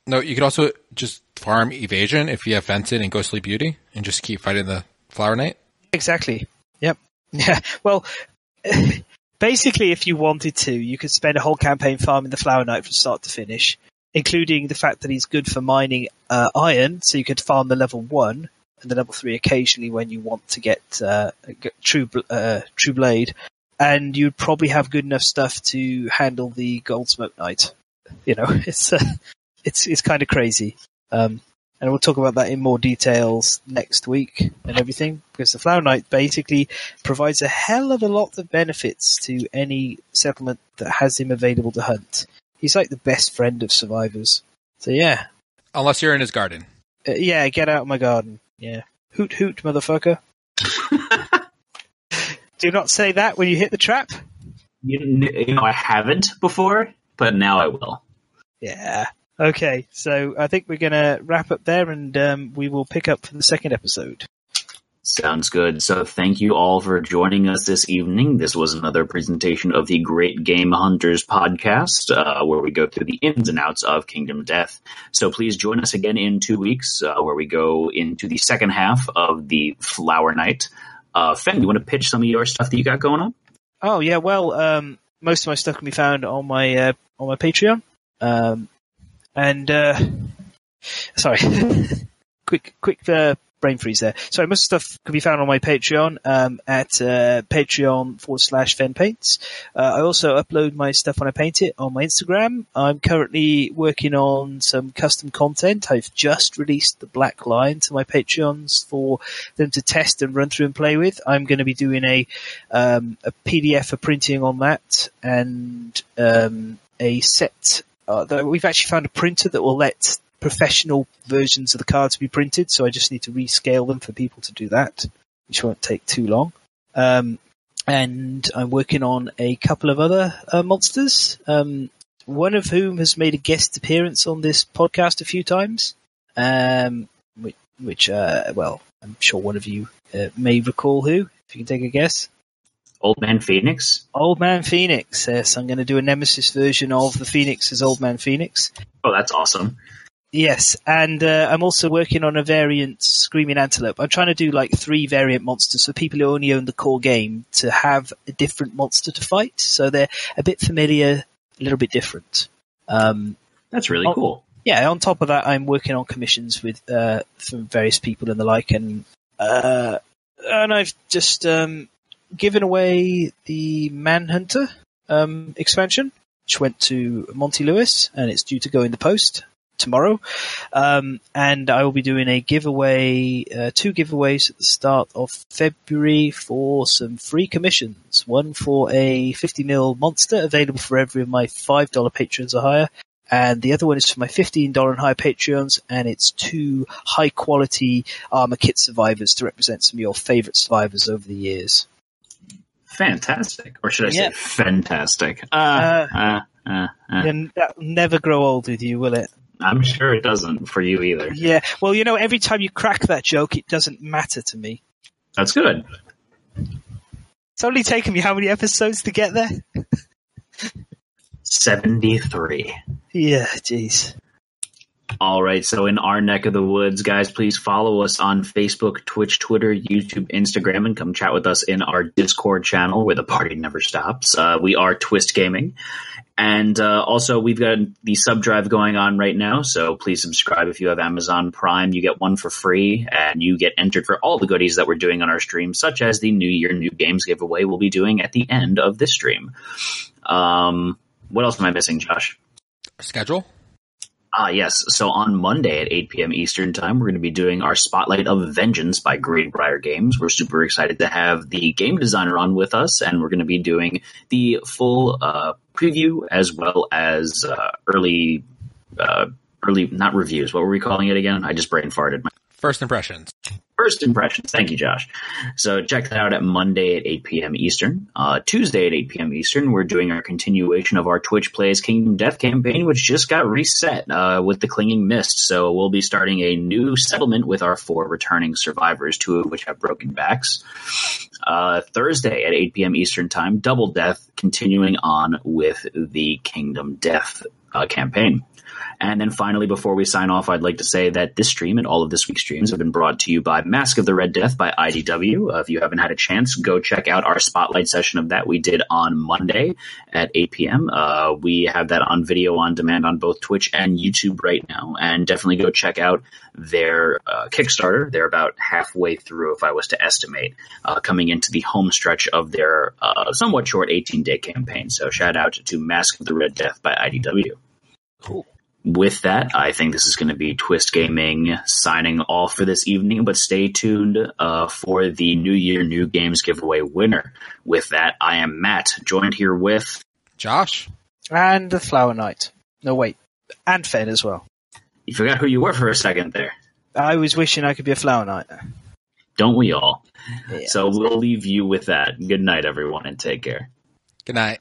no, you could also just farm evasion if you have fencing and Ghostly Beauty, and just keep fighting the Flower Knight. Exactly. Yep. Yeah. Well, basically, if you wanted to, you could spend a whole campaign farming the Flower Knight from start to finish, including the fact that he's good for mining uh, iron, so you could farm the level one and the level three occasionally when you want to get uh, get True uh, True Blade, and you'd probably have good enough stuff to handle the Gold Smoke Knight. You know, it's uh, it's it's kind of crazy. Um, and we'll talk about that in more details next week and everything, because the Flower Knight basically provides a hell of a lot of benefits to any settlement that has him available to hunt. He's like the best friend of survivors. So yeah, Unless you're in his garden. uh, yeah, get out of my garden. Yeah, hoot hoot, motherfucker. Do not say that when you hit the trap. You, you know, I haven't before, but now I will. Yeah. Okay, so I think we're gonna wrap up there, and um, we will pick up for the second episode. Sounds good. So thank you all for joining us this evening. This was another presentation of the Great Game Hunters podcast, uh, where we go through the ins and outs of Kingdom Death. So please join us again in two weeks, uh, where we go into the second half of the Flower Knight. Uh, you want to pitch some of your stuff that you got going on? Oh yeah, well, um, most of my stuff can be found on my uh, on my Patreon. Um, and uh, sorry, quick quick uh, brain freeze there. Sorry, most stuff can be found on my Patreon um, at uh, Patreon forward slash Fen Paints. Uh, I also upload my stuff when I paint it on my Instagram. I'm currently working on some custom content. I've just released the black line to my Patreons for them to test and run through and play with. I'm going to be doing a um, a PDF for printing on that and um, a set. Uh, we've actually found a printer that will let professional versions of the cards be printed, so I just need to rescale them for people to do that, which won't take too long. Um, and I'm working on a couple of other uh, monsters, um, one of whom has made a guest appearance on this podcast a few times, um, which, which uh, well, I'm sure one of you uh, may recall who, if you can take a guess. Old Man Phoenix? Old Man Phoenix. Yes, I'm going to do a Nemesis version of the Phoenix as Old Man Phoenix. Oh, that's awesome. Yes, and uh, I'm also working on a variant Screaming Antelope. I'm trying to do like three variant monsters for people who only own the core game to have a different monster to fight. So they're a bit familiar, a little bit different. Um, That's really Oh. cool. yeah, on top of that, I'm working on commissions with uh, from various people and the like, and uh, and I've just um, given away the Manhunter um, expansion, which went to Monty Lewis, and it's due to go in the post tomorrow. Um, and I will be doing a giveaway, uh, two giveaways at the start of February for some free commissions. One for a 50 mil monster available for every of my $5 patrons or higher, and the other one is for my $15 and higher Patreons, and it's two high quality armor kit survivors to represent some of your favorite survivors over the years. Fantastic, or should I say, Yeah. fantastic? Uh, Uh, uh, uh, uh. never grow old with you, will it? I'm sure it doesn't for you either. Yeah. Well, you know, every time you crack that joke, it doesn't matter to me. That's good. It's only taken me how many episodes to get there? 73. Yeah, jeez. All right. So in our neck of the woods, guys, please follow us on Facebook, Twitch, Twitter, YouTube, Instagram, and come chat with us in our Discord channel where the party never stops. Uh, we are Twist Gaming. And uh, also, we've got the sub drive going on right now. So please subscribe if you have Amazon Prime. You get one for free, and you get entered for all the goodies that we're doing on our stream, such as the New Year New Games giveaway we'll be doing at the end of this stream. Um, what else am I missing, Josh? Schedule? Ah, yes. So on Monday at 8 p.m. Eastern Time, we're going to be doing our Spotlight of Vengeance by Greenbrier Games. We're super excited to have the game designer on with us, and we're going to be doing the full uh, preview as well as uh, early, uh, early not reviews. What were we calling it again? I just brain farted. First impressions. First impressions. Thank you, Josh. So check that out at Monday at 8 p.m. Eastern. Uh, Tuesday at 8 p.m. Eastern, we're doing our continuation of our Twitch Plays Kingdom Death campaign, which just got reset uh, with the Clinging Mist. So we'll be starting a new settlement with our four returning survivors, two of which have broken backs. Uh, Thursday at 8 p.m. Eastern Time, Double Death, continuing on with the Kingdom Death uh, campaign. And then finally, before we sign off, I'd like to say that this stream and all of this week's streams have been brought to you by Mask of the Red Death by IDW. Uh, if you haven't had a chance, go check out our spotlight session of that we did on Monday at 8 p.m. Uh, we have that on video on demand on both Twitch and YouTube right now. And definitely go check out their uh, Kickstarter. They're about halfway through, if I was to estimate, uh, coming into the home stretch of their uh, somewhat short 18 day campaign. So shout out to Mask of the Red Death by IDW Cool. With that, I think this is going to be Twist Gaming signing off for this evening, but stay tuned uh, for the New Year New Games giveaway winner. With that, I am Matt, joined here with. Josh? And the Flower Knight. No, wait. And Fen as well. You forgot who you were for a second there. I was wishing I could be a Flower Knight. Don't we all? Yeah. So we'll leave you with that. Good night, everyone, and take care. Good night.